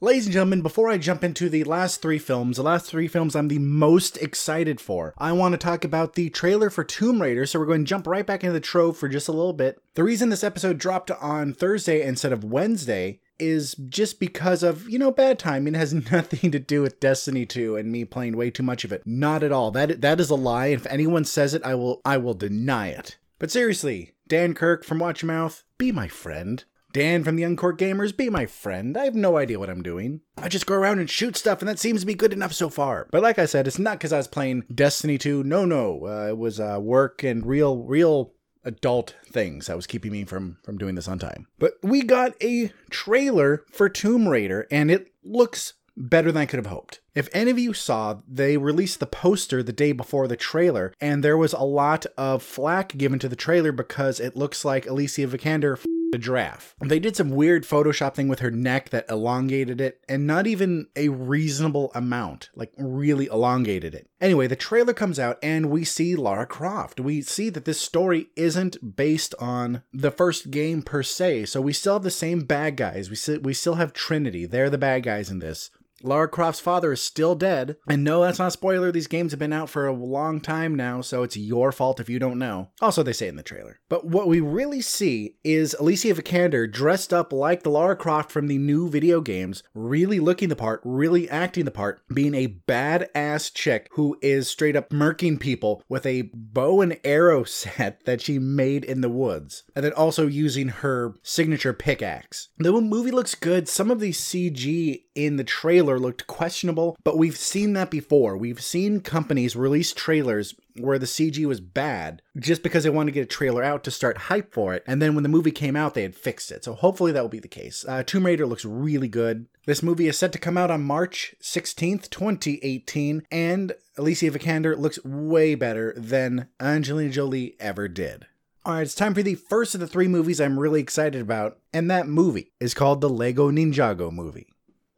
Ladies and gentlemen, before I jump into the last three films, the last three films I'm the most excited for, I want to talk about the trailer for Tomb Raider, so we're going to jump right back into the trove for just a little bit. The reason this episode dropped on Thursday instead of Wednesday is just because of, you know, bad timing. It has *laughs* nothing to do with Destiny 2 and me playing way too much of it. Not at all. That that is a lie. If anyone says it, I will I will deny it. But seriously, Dan Kirk from Watchmouth, be my friend. Dan from the Uncorked Gamers, be my friend. I have no idea what I'm doing. I just go around and shoot stuff, and that seems to be good enough so far. But like I said, it's not because I was playing Destiny 2. No, no. Uh, it was uh, work and real, real adult things that was keeping me from from doing this on time. But we got a trailer for Tomb Raider, and it looks better than I could have hoped. If any of you saw, they released the poster the day before the trailer, and there was a lot of flack given to the trailer because it looks like Alicia Vikander a giraffe. They did some weird Photoshop thing with her neck that elongated it, and not even a reasonable amount, like really elongated it. Anyway, the trailer comes out, and we see Lara Croft. We see that this story isn't based on the first game per se, so we still have the same bad guys. We, we still have Trinity. They're the bad guys in this Lara Croft's father is still dead. And no, that's not a spoiler. These games have been out for a long time now, so it's your fault if you don't know. Also, they say in the trailer. But what we really see is Alicia Vikander dressed up like the Lara Croft from the new video games, really looking the part, really acting the part, being a badass chick who is straight up murking people with a bow and arrow *laughs* set that she made in the woods. And then also using her signature pickaxe. The movie looks good. Some of the CG in the trailer looked questionable, but we've seen that before. We've seen companies release trailers where the CG was bad just because they wanted to get a trailer out to start hype for it. And then when the movie came out, they had fixed it. So hopefully that will be the case. Uh, Tomb Raider looks really good. This movie is set to come out on March 16th, 2018, and Alicia Vikander looks way better than Angelina Jolie ever did. All right, it's time for the first of the three movies I'm really excited about, and that movie is called the Lego Ninjago movie.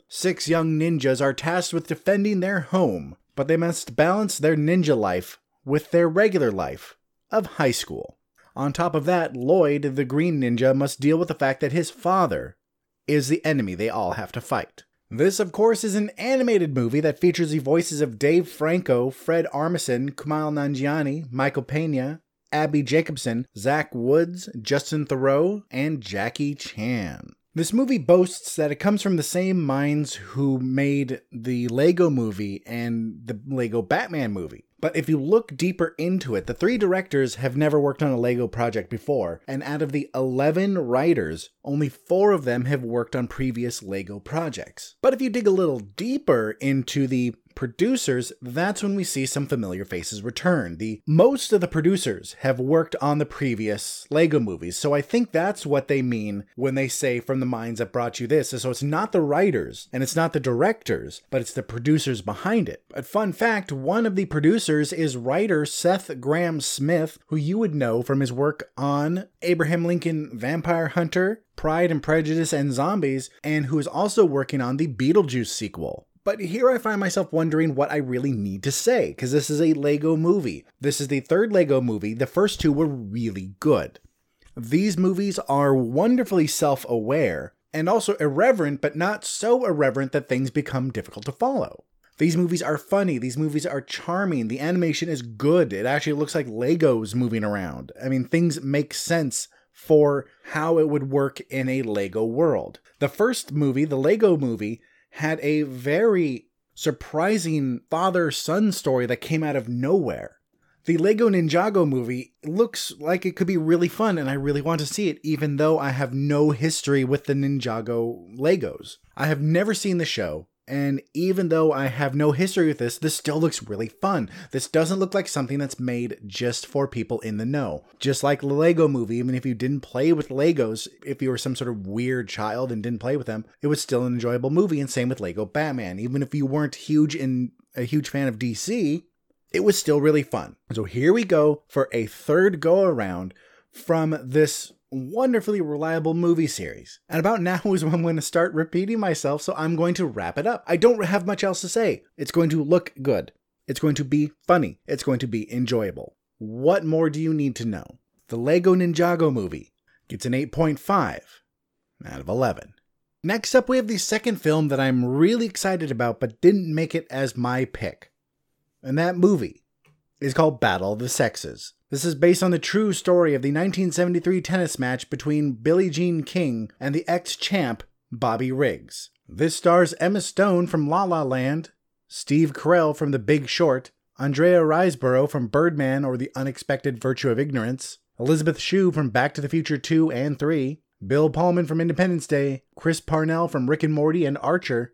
Six young ninjas are tasked with defending their home, but they must balance their ninja life with their regular life of high school. On top of that, Lloyd, the green ninja, must deal with the fact that his father is the enemy they all have to fight. This, of course, is an animated movie that features the voices of Dave Franco, Fred Armisen, Kumail Nanjiani, Michael Pena, Abbi Jacobson, Zach Woods, Justin Theroux, and Jackie Chan. This movie boasts that it comes from the same minds who made the Lego movie and the Lego Batman movie. But if you look deeper into it, the three directors have never worked on a Lego project before, and out of the 11 writers, only four of them have worked on previous Lego projects. But if you dig a little deeper into the producers, that's when we see some familiar faces return. The most of the producers have worked on the previous Lego movies, so I think that's what they mean when they say from the minds that brought you this. So it's not the writers and it's not the directors, but it's the producers behind it. But fun fact, one of the producers is writer Seth Grahame-Smith, who you would know from his work on Abraham Lincoln Vampire Hunter, Pride and Prejudice and Zombies, and who is also working on the Beetlejuice sequel. But here I find myself wondering what I really need to say, because this is a Lego movie. This is the third Lego movie. The first two were really good. These movies are wonderfully self aware and also irreverent, but not so irreverent that things become difficult to follow. These movies are funny. These movies are charming. The animation is good. It actually looks like Legos moving around. I mean, things make sense for how it would work in a Lego world. The first movie, the Lego movie, had a very surprising father son story that came out of nowhere. The Lego Ninjago movie looks like it could be really fun, and I really want to see it, even though I have no history with the Ninjago Legos. I have never seen the show, and even though I have no history with this, this still looks really fun. This doesn't look like something that's made just for people in the know. Just like the Lego movie, even if you didn't play with Legos, if you were some sort of weird child and didn't play with them, it was still an enjoyable movie. And same with Lego Batman. Even if you weren't huge in a huge fan of DC, it was still really fun. So here we go for a third go around from this wonderfully reliable movie series. And about now *laughs* is when I'm going to start repeating myself, so I'm going to wrap it up. I don't have much else to say. It's going to look good. It's going to be funny. It's going to be enjoyable. What more do you need to know? The Lego Ninjago movie gets an 8.5 out of 11. Next up, we have the second film that I'm really excited about but didn't make it as my pick. And that movie is called Battle of the Sexes. This is based on the true story of the 1973 tennis match between Billie Jean King and the ex champ Bobby Riggs. This stars Emma Stone from La La Land, Steve Carell from The Big Short, Andrea Riseborough from Birdman or The Unexpected Virtue of Ignorance, Elizabeth Shue from Back to the Future 2 and 3, Bill Pullman from Independence Day, Chris Parnell from Rick and Morty and Archer,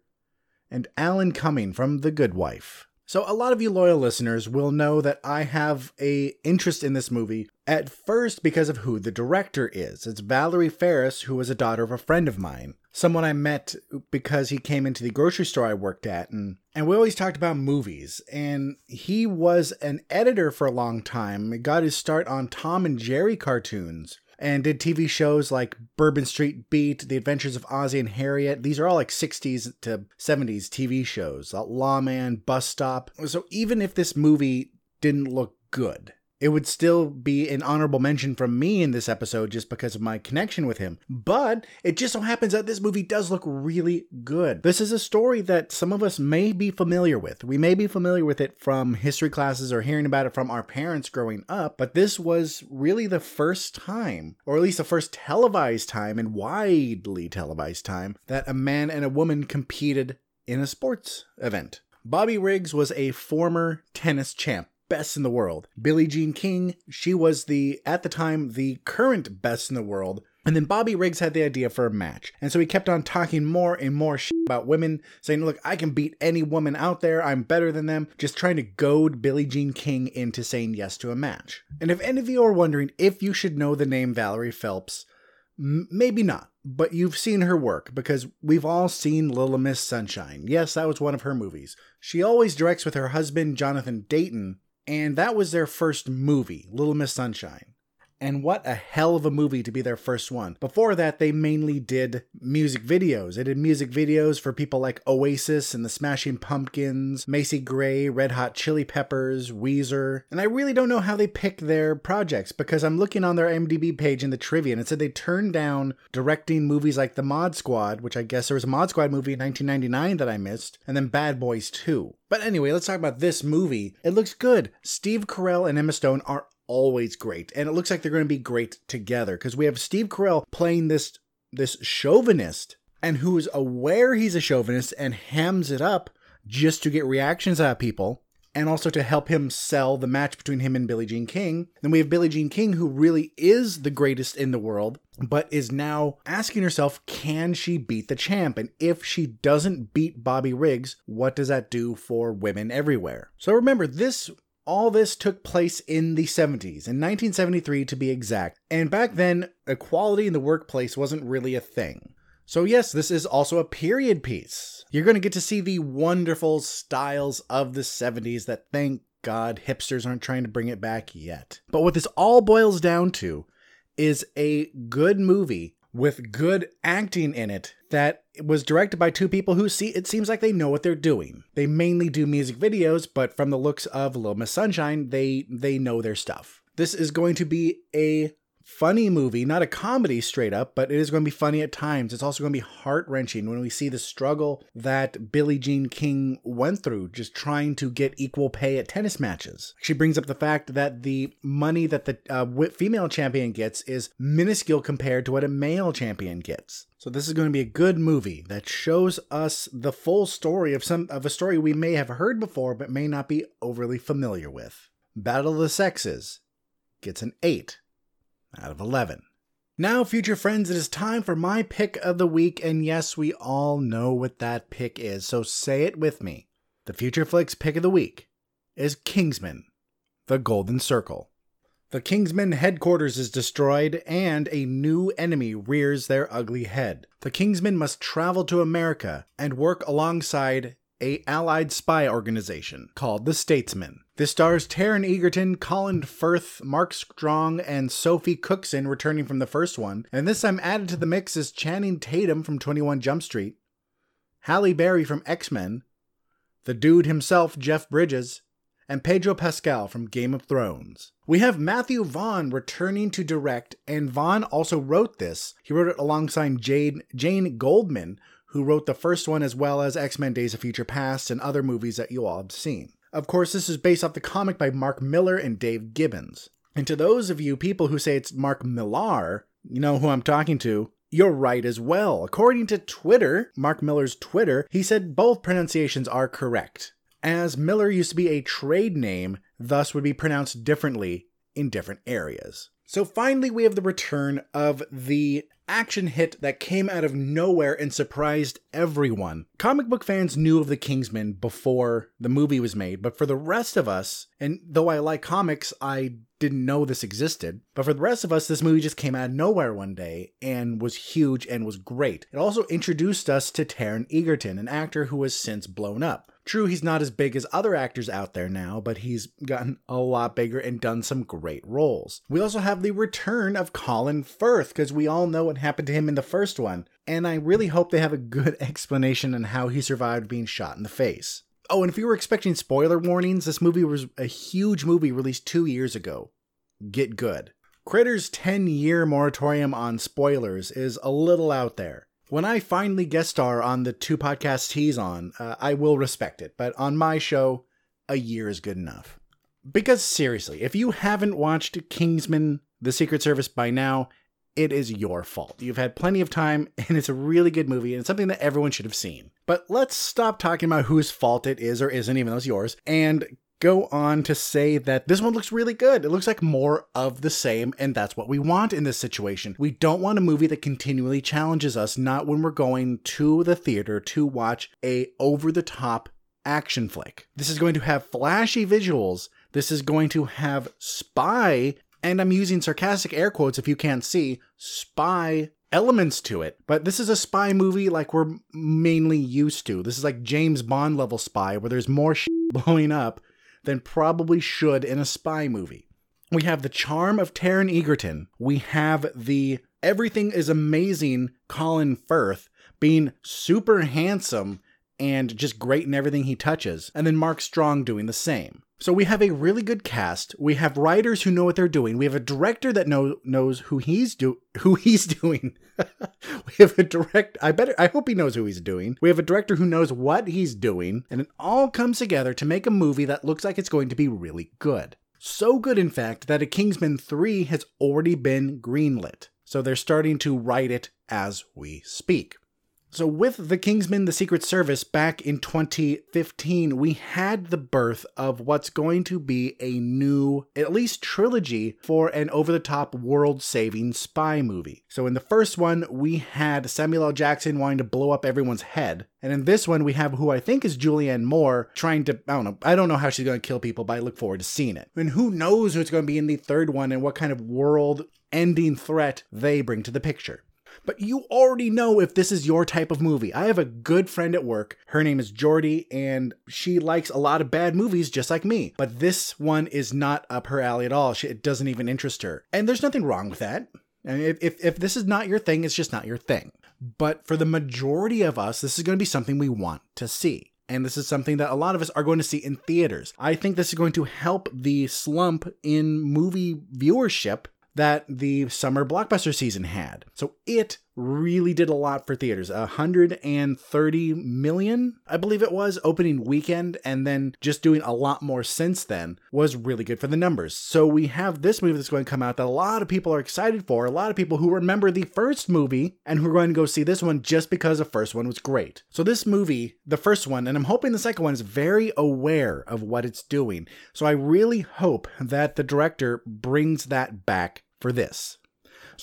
and Alan Cumming from The Good Wife. So a lot of you loyal listeners will know that I have a interest in this movie at first because of who the director is. It's Valerie Faris, who was a daughter of a friend of mine. Someone I met because he came into the grocery store I worked at and and we always talked about movies and he was an editor for a long time. He got his start on Tom and Jerry cartoons and did TV shows like Bourbon Street Beat, The Adventures of Ozzie and Harriet. These are all like 60s to 70s TV shows. Lawman, Bus Stop. So even if this movie didn't look good, it would still be an honorable mention from me in this episode just because of my connection with him. But it just so happens that this movie does look really good. This is a story that some of us may be familiar with. We may be familiar with it from history classes or hearing about it from our parents growing up, but this was really the first time, or at least the first televised time and widely televised time, that a man and a woman competed in a sports event. Bobby Riggs was a former tennis champ best in the world. Billie Jean King, she was the, at the time, the current best in the world. And then Bobby Riggs had the idea for a match. And so he kept on talking more and more shit about women, saying, Look, I can beat any woman out there. I'm better than them. Just trying to goad Billie Jean King into saying yes to a match. And if any of you are wondering if you should know the name Valerie Phelps, m- maybe not. But you've seen her work because we've all seen Little Miss Sunshine. Yes, that was one of her movies. She always directs with her husband, Jonathan Dayton, and that was their first movie, Little Miss Sunshine. And what a hell of a movie to be their first one. Before that, they mainly did music videos. They did music videos for people like Oasis and the Smashing Pumpkins, Macy Gray, Red Hot Chili Peppers, Weezer. And I really don't know how they pick their projects because I'm looking on their IMDb page in the trivia and it said they turned down directing movies like The Mod Squad, which I guess there was a Mod Squad movie in 1999 that I missed, and then Bad Boys 2. But anyway, let's talk about this movie. It looks good. Steve Carell and Emma Stone are always great. And it looks like they're going to be great together because we have Steve Carell playing this this chauvinist and who's aware he's a chauvinist and hams it up just to get reactions out of people and also to help him sell the match between him and Billie Jean King. Then we have Billie Jean King who really is the greatest in the world but is now asking herself can she beat the champ and if she doesn't beat Bobby Riggs, what does that do for women everywhere? So remember this all this took place in the 70s, in 1973 to be exact, and back then, equality in the workplace wasn't really a thing. So, yes, this is also a period piece. You're going to get to see the wonderful styles of the 70s that, thank God, hipsters aren't trying to bring it back yet. But what this all boils down to is a good movie with good acting in it that was directed by two people who see it seems like they know what they're doing. They mainly do music videos, but from the looks of Little Miss Sunshine, they they know their stuff. This is going to be a funny movie, not a comedy straight up, but it is going to be funny at times. It's also going to be heart wrenching when we see the struggle that Billie Jean King went through just trying to get equal pay at tennis matches. She brings up the fact that the money that the uh, female champion gets is minuscule compared to what a male champion gets. So this is going to be a good movie that shows us the full story of some of a story we may have heard before but may not be overly familiar with. Battle of the Sexes gets an 8 out of 11. Now, future friends, it is time for my pick of the week, and yes, we all know what that pick is, so say it with me. The Future Flicks pick of the week is Kingsman, The Golden Circle. The Kingsman headquarters is destroyed, and a new enemy rears their ugly head. The Kingsmen must travel to America and work alongside a allied spy organization called the Statesmen. This stars Taron Egerton, Colin Firth, Mark Strong, and Sophie Cookson returning from the first one, and this time added to the mix is Channing Tatum from 21 Jump Street, Halle Berry from X Men, the dude himself, Jeff Bridges, and Pedro Pascal from Game of Thrones. We have Matthew Vaughn returning to direct, and Vaughn also wrote this. He wrote it alongside Jade, Jane Goldman, who wrote the first one as well as X Men Days of Future Past and other movies that you all have seen. Of course, this is based off the comic by Mark Miller and Dave Gibbons. And to those of you people who say it's Mark Millar, you know who I'm talking to. You're right as well. According to Twitter, Mark Millar's Twitter, he said both pronunciations are correct. As Miller used to be a trade name, thus would be pronounced differently in different areas. So finally, we have the return of the action hit that came out of nowhere and surprised everyone. Comic book fans knew of the Kingsman before the movie was made, but for the rest of us, and though I like comics, I didn't know this existed. But for the rest of us, this movie just came out of nowhere one day and was huge and was great. It also introduced us to Taron Egerton, an actor who has since blown up. True, he's not as big as other actors out there now, but he's gotten a lot bigger and done some great roles. We also have the return of Colin Firth, because we all know what happened to him in the first one, and I really hope they have a good *laughs* explanation on how he survived being shot in the face. Oh, and if you were expecting spoiler warnings, this movie was a huge movie released two years ago. Get good. Critter's 10 year moratorium on spoilers is a little out there. When I finally guest star on the two podcasts he's on, uh, I will respect it, but on my show, a year is good enough. Because seriously, if you haven't watched Kingsman The Secret Service by now, it is your fault. You've had plenty of time, *laughs* and it's a really good movie, and it's something that everyone should have seen. But let's stop talking about whose fault it is or isn't, even though it's yours, and go on to say that this one looks really good. It looks like more of the same, and that's what we want in this situation. We don't want a movie that continually challenges us, not when we're going to the theater to watch a over the top action flick. This is going to have flashy visuals. This is going to have spy, and I'm using sarcastic air quotes if you can't see, spy elements to it. But this is a spy movie like we're mainly used to. This is like James Bond level spy where there's more *laughs* blowing up than probably should in a spy movie. We have the charm of Taron Egerton. We have the everything is amazing Colin Firth being super handsome and just great in everything he touches. And then Mark Strong doing the same. So we have a really good cast. We have writers who know what they're doing. We have a director that know, knows who he's do who *laughs* he's doing. *laughs* we have a direct I better I hope he knows who he's doing. We have a director who knows what he's doing, and it all comes together to make a movie that looks like it's going to be really good. So good in fact that a Kingsman 3 has already been greenlit. So they're starting to write it as we speak. So, with The Kingsman The Secret Service back in 2015, we had the birth of what's going to be a new, at least trilogy, for an over the top world saving spy movie. So, in the first one, we had Samuel L. Jackson wanting to blow up everyone's head. And in this one, we have who I think is Julianne Moore trying to, I don't know, I don't know how she's going to kill people, but I look forward to seeing it. And who knows who's going to be in the third one and what kind of world ending threat they bring to the picture but you already know if this is your type of movie. I have a good friend at work. Her name is Jordy, and she likes a lot of bad movies just like me. But this one is not up her alley at all. She, it doesn't even interest her. And there's nothing wrong with that. And if, if, if this is not your thing, it's just not your thing. But for the majority of us, this is going to be something we want to see. And this is something that a lot of us are going to see in theaters. I think this is going to help the slump in movie viewership that the summer blockbuster season had. So it really did a lot for theaters. 130 million, I believe it was, opening weekend, and then just doing a lot more since then was really good for the numbers. So we have this movie that's going to come out that a lot of people are excited for, a lot of people who remember the first movie and who are going to go see this one just because the first one was great. So this movie, the first one, and I'm hoping the second one is very aware of what it's doing. So I really hope that the director brings that back for this.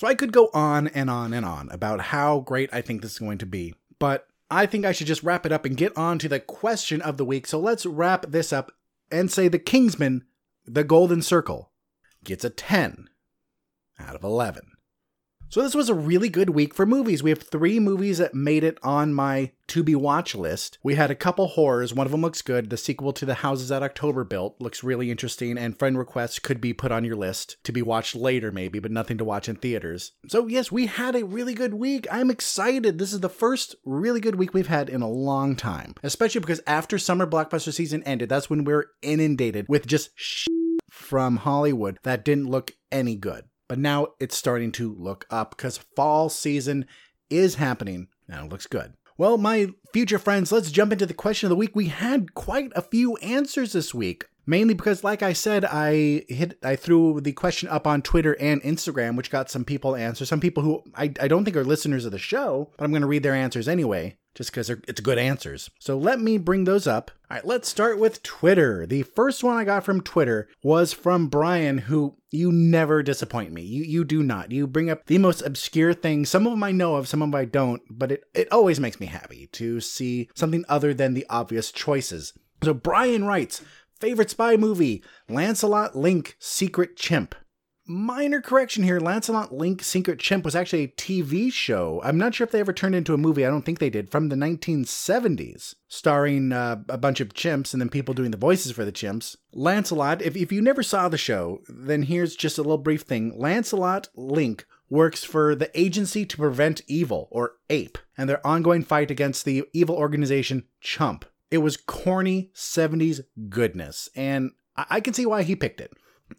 So I could go on and on and on about how great I think this is going to be, but I think I should just wrap it up and get on to the question of the week. So let's wrap this up and say the Kingsman, the Golden Circle, gets a 10 out of 11. So this was a really good week for movies. We have three movies that made it on my to be watch list. We had a couple horrors. One of them looks good. The sequel to The Houses That October Built looks really interesting, and friend requests could be put on your list to be watched later, maybe, but nothing to watch in theaters. So yes, we had a really good week. I'm excited. This is the first really good week we've had in a long time, especially because after summer blockbuster season ended, that's when we we're inundated with just Sh- from Hollywood that didn't look any good but now it's starting to look up because fall season is happening and it looks good. Well, my future friends, let's jump into the question of the week. We had quite a few answers this week. Mainly because, like I said, I hit I threw the question up on Twitter and Instagram, which got some people answer. Some people who I, I don't think are listeners of the show, but I'm going to read their answers anyway just because it's good answers. So let me bring those up. All right, let's start with Twitter. The first one I got from Twitter was from Brian, who you never disappoint me. You you do not. You bring up the most obscure things. Some of them I know of, some of them I don't, but it, it always makes me happy to see something other than the obvious choices. So Brian writes, favorite spy movie, Lancelot Link Secret Chimp minor correction here Lancelot Link Secret Chimp was actually a TV show. I'm not sure if they ever turned into a movie. I don't think they did. From the 1970s, starring uh, a bunch of chimps and then people doing the voices for the chimps. Lancelot, if, if you never saw the show, then here's just a little brief thing Lancelot Link works for the Agency to Prevent Evil, or APE, and their ongoing fight against the evil organization Chump. It was corny 70s goodness, and I, I can see why he picked it.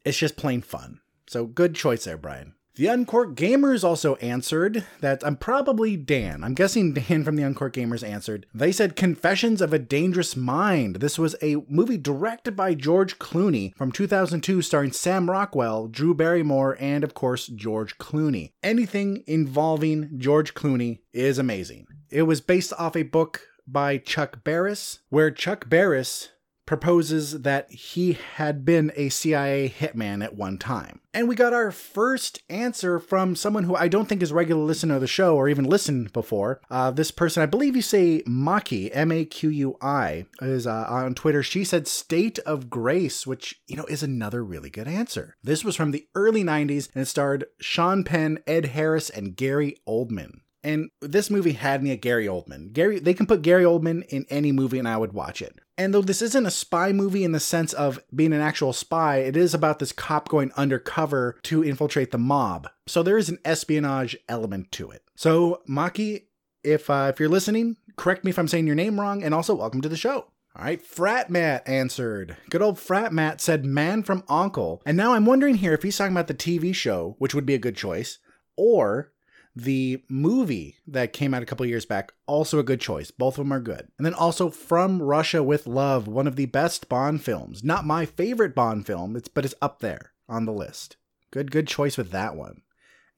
It's just plain fun. So good choice there, Brian. The Uncorked Gamers also answered that I'm probably Dan. I'm guessing Dan from the Uncorked Gamers answered. They said Confessions of a Dangerous Mind. This was a movie directed by George Clooney from 2002 starring Sam Rockwell, Drew Barrymore, and of course George Clooney. Anything involving George Clooney is amazing. It was based off a book by Chuck Barris, where Chuck Barris proposes that he had been a CIA hitman at one time. And we got our first answer from someone who I don't think is a regular listener of the show or even listened before. Uh, this person, I believe you say Maki, M A Q U I, is uh, on Twitter. She said State of Grace, which, you know, is another really good answer. This was from the early 90s and starred Sean Penn, Ed Harris, and Gary Oldman. And this movie had me at Gary Oldman. Gary, they can put Gary Oldman in any movie and I would watch it. And though this isn't a spy movie in the sense of being an actual spy, it is about this cop going undercover to infiltrate the mob. So there is an espionage element to it. So Maki, if uh, if you're listening, correct me if I'm saying your name wrong, and also welcome to the show. All right, Frat Matt answered. Good old Frat Matt said Man from Uncle. And now I'm wondering here if he's talking about the TV show, which would be a good choice, or the movie that came out a couple years back, also a good choice. Both of them are good. And then also From Russia with Love, one of the best Bond films. Not my favorite Bond film, it's, but it's up there on the list. Good, good choice with that one.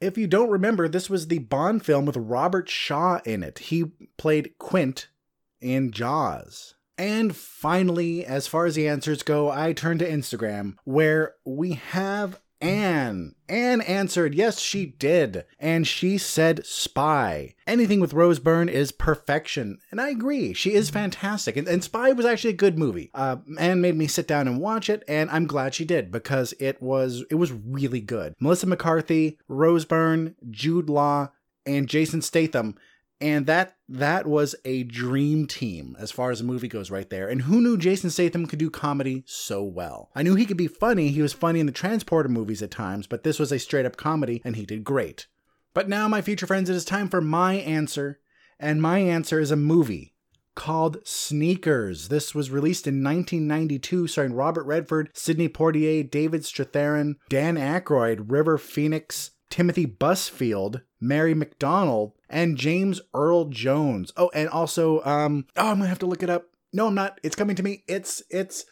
If you don't remember, this was the Bond film with Robert Shaw in it. He played Quint in Jaws. And finally, as far as the answers go, I turn to Instagram, where we have Anne. Anne answered, yes, she did. And she said spy. Anything with Rose Byrne is perfection. And I agree. She is fantastic. And, and Spy was actually a good movie. Uh, Anne made me sit down and watch it, and I'm glad she did because it was it was really good. Melissa McCarthy, Rose Byrne, Jude Law, and Jason Statham and that that was a dream team as far as the movie goes right there. And who knew jason statham could do comedy so well? I knew he could be funny. He was funny in the transporter movies at times but this was a straight up comedy and he did great. But now my future friends it is time for my answer. And my answer is a movie called Sneakers. This was released in 1992, starring Robert Redford, Sidney Poitier, David Strathairn, Dan Aykroyd, River Phoenix, Timothy Busfield, Mary McDonnell, and James Earl Jones. Oh, and also, um, oh, I'm gonna have to look it up. No, I'm not. It's coming to me. It's it's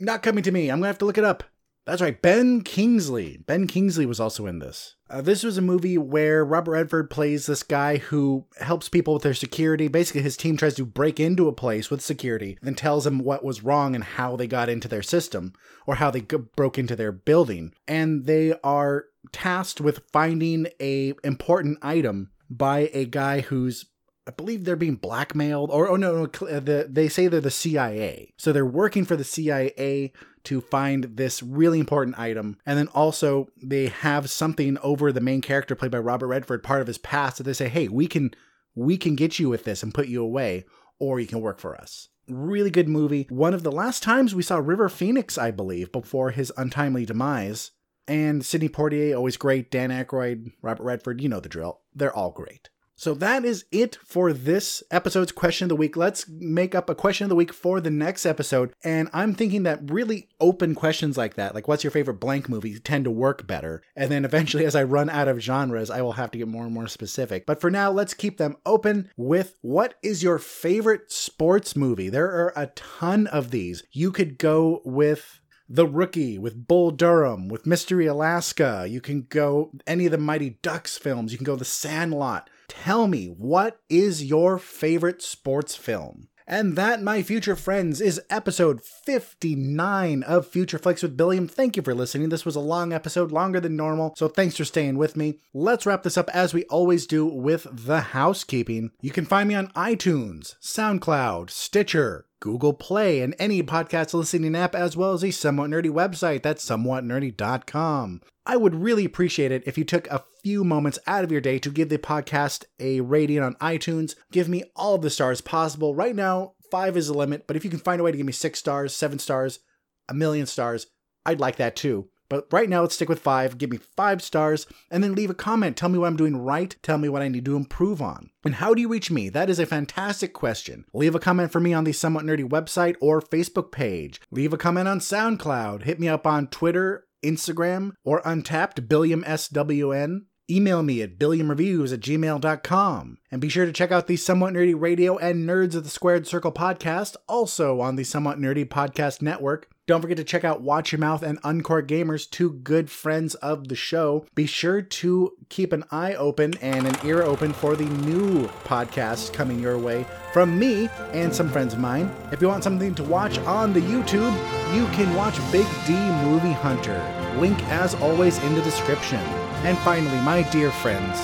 not coming to me. I'm gonna have to look it up. That's right, Ben Kingsley. Ben Kingsley was also in this. Uh, this was a movie where Robert Redford plays this guy who helps people with their security. Basically, his team tries to break into a place with security, and tells them what was wrong and how they got into their system or how they broke into their building. And they are tasked with finding a important item by a guy who's I believe they're being blackmailed, or oh no, no, uh, the, they say they're the CIA, so they're working for the CIA to find this really important item, and then also they have something over the main character played by Robert Redford, part of his past, that they say, hey, we can we can get you with this and put you away, or you can work for us. Really good movie. One of the last times we saw River Phoenix, I believe, before his untimely demise. And Sidney Poitier, always great. Dan Aykroyd, Robert Redford, you know the drill. They're all great. So that is it for this episode's question of the week. Let's make up a question of the week for the next episode. And I'm thinking that really open questions like that, like what's your favorite blank movie, tend to work better. And then eventually, *laughs* as I run out of genres, I will have to get more and more specific. But for now, let's keep them open with what is your favorite sports movie? There are a ton of these. You could go with the Rookie with Bull Durham, with Mystery Alaska. You can go any of the Mighty Ducks films. You can go The Sandlot. Tell me, what is your favorite sports film? And that, my future friends, is episode 59 of Future Flicks with Billiam. Thank you for listening. This was a long episode, longer than normal, so thanks for staying with me. Let's wrap this up as we always do with the housekeeping. You can find me on iTunes, SoundCloud, Stitcher, Google Play, and any podcast listening app, as well as a somewhat nerdy website. That's somewhatnerdy.com. I would really appreciate it if you took a few moments out of your day to give the podcast a rating on iTunes. Give me all the stars possible. Right now, five is the limit, but if you can find a way to give me six stars, seven stars, a million stars, I'd like that too. But right now, let's stick with five. Give me five stars and then leave a comment. Tell me what I'm doing right. Tell me what I need to improve on. And how do you reach me? That is a fantastic question. Leave a comment for me on the Somewhat Nerdy website or Facebook page. Leave a comment on SoundCloud. Hit me up on Twitter, Instagram, or Untappd, Billiam SWN. Email me at billiamreviews at gmail.com. And be sure to check out the Somewhat Nerdy Radio and Nerds of the Squared Circle podcast, also on the Somewhat Nerdy Podcast Network. Don't forget to check out Watch Your Mouth and Uncorked Gamers, two good friends of the show. Be sure to keep an eye open and an ear open for the new podcast coming your way from me and some friends of mine. If you want something to watch on the YouTube, you can watch Big D Movie Hunter. Link, as always, in the description. And finally, my dear friends,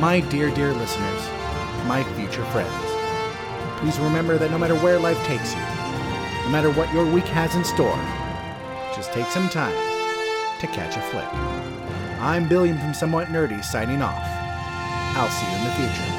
my dear, dear listeners, my future friends, please remember that no matter where life takes you, no matter what your week has in store, just take some time to catch a flick. I'm Billiam from Somewhat Nerdy signing off. I'll see you in the future.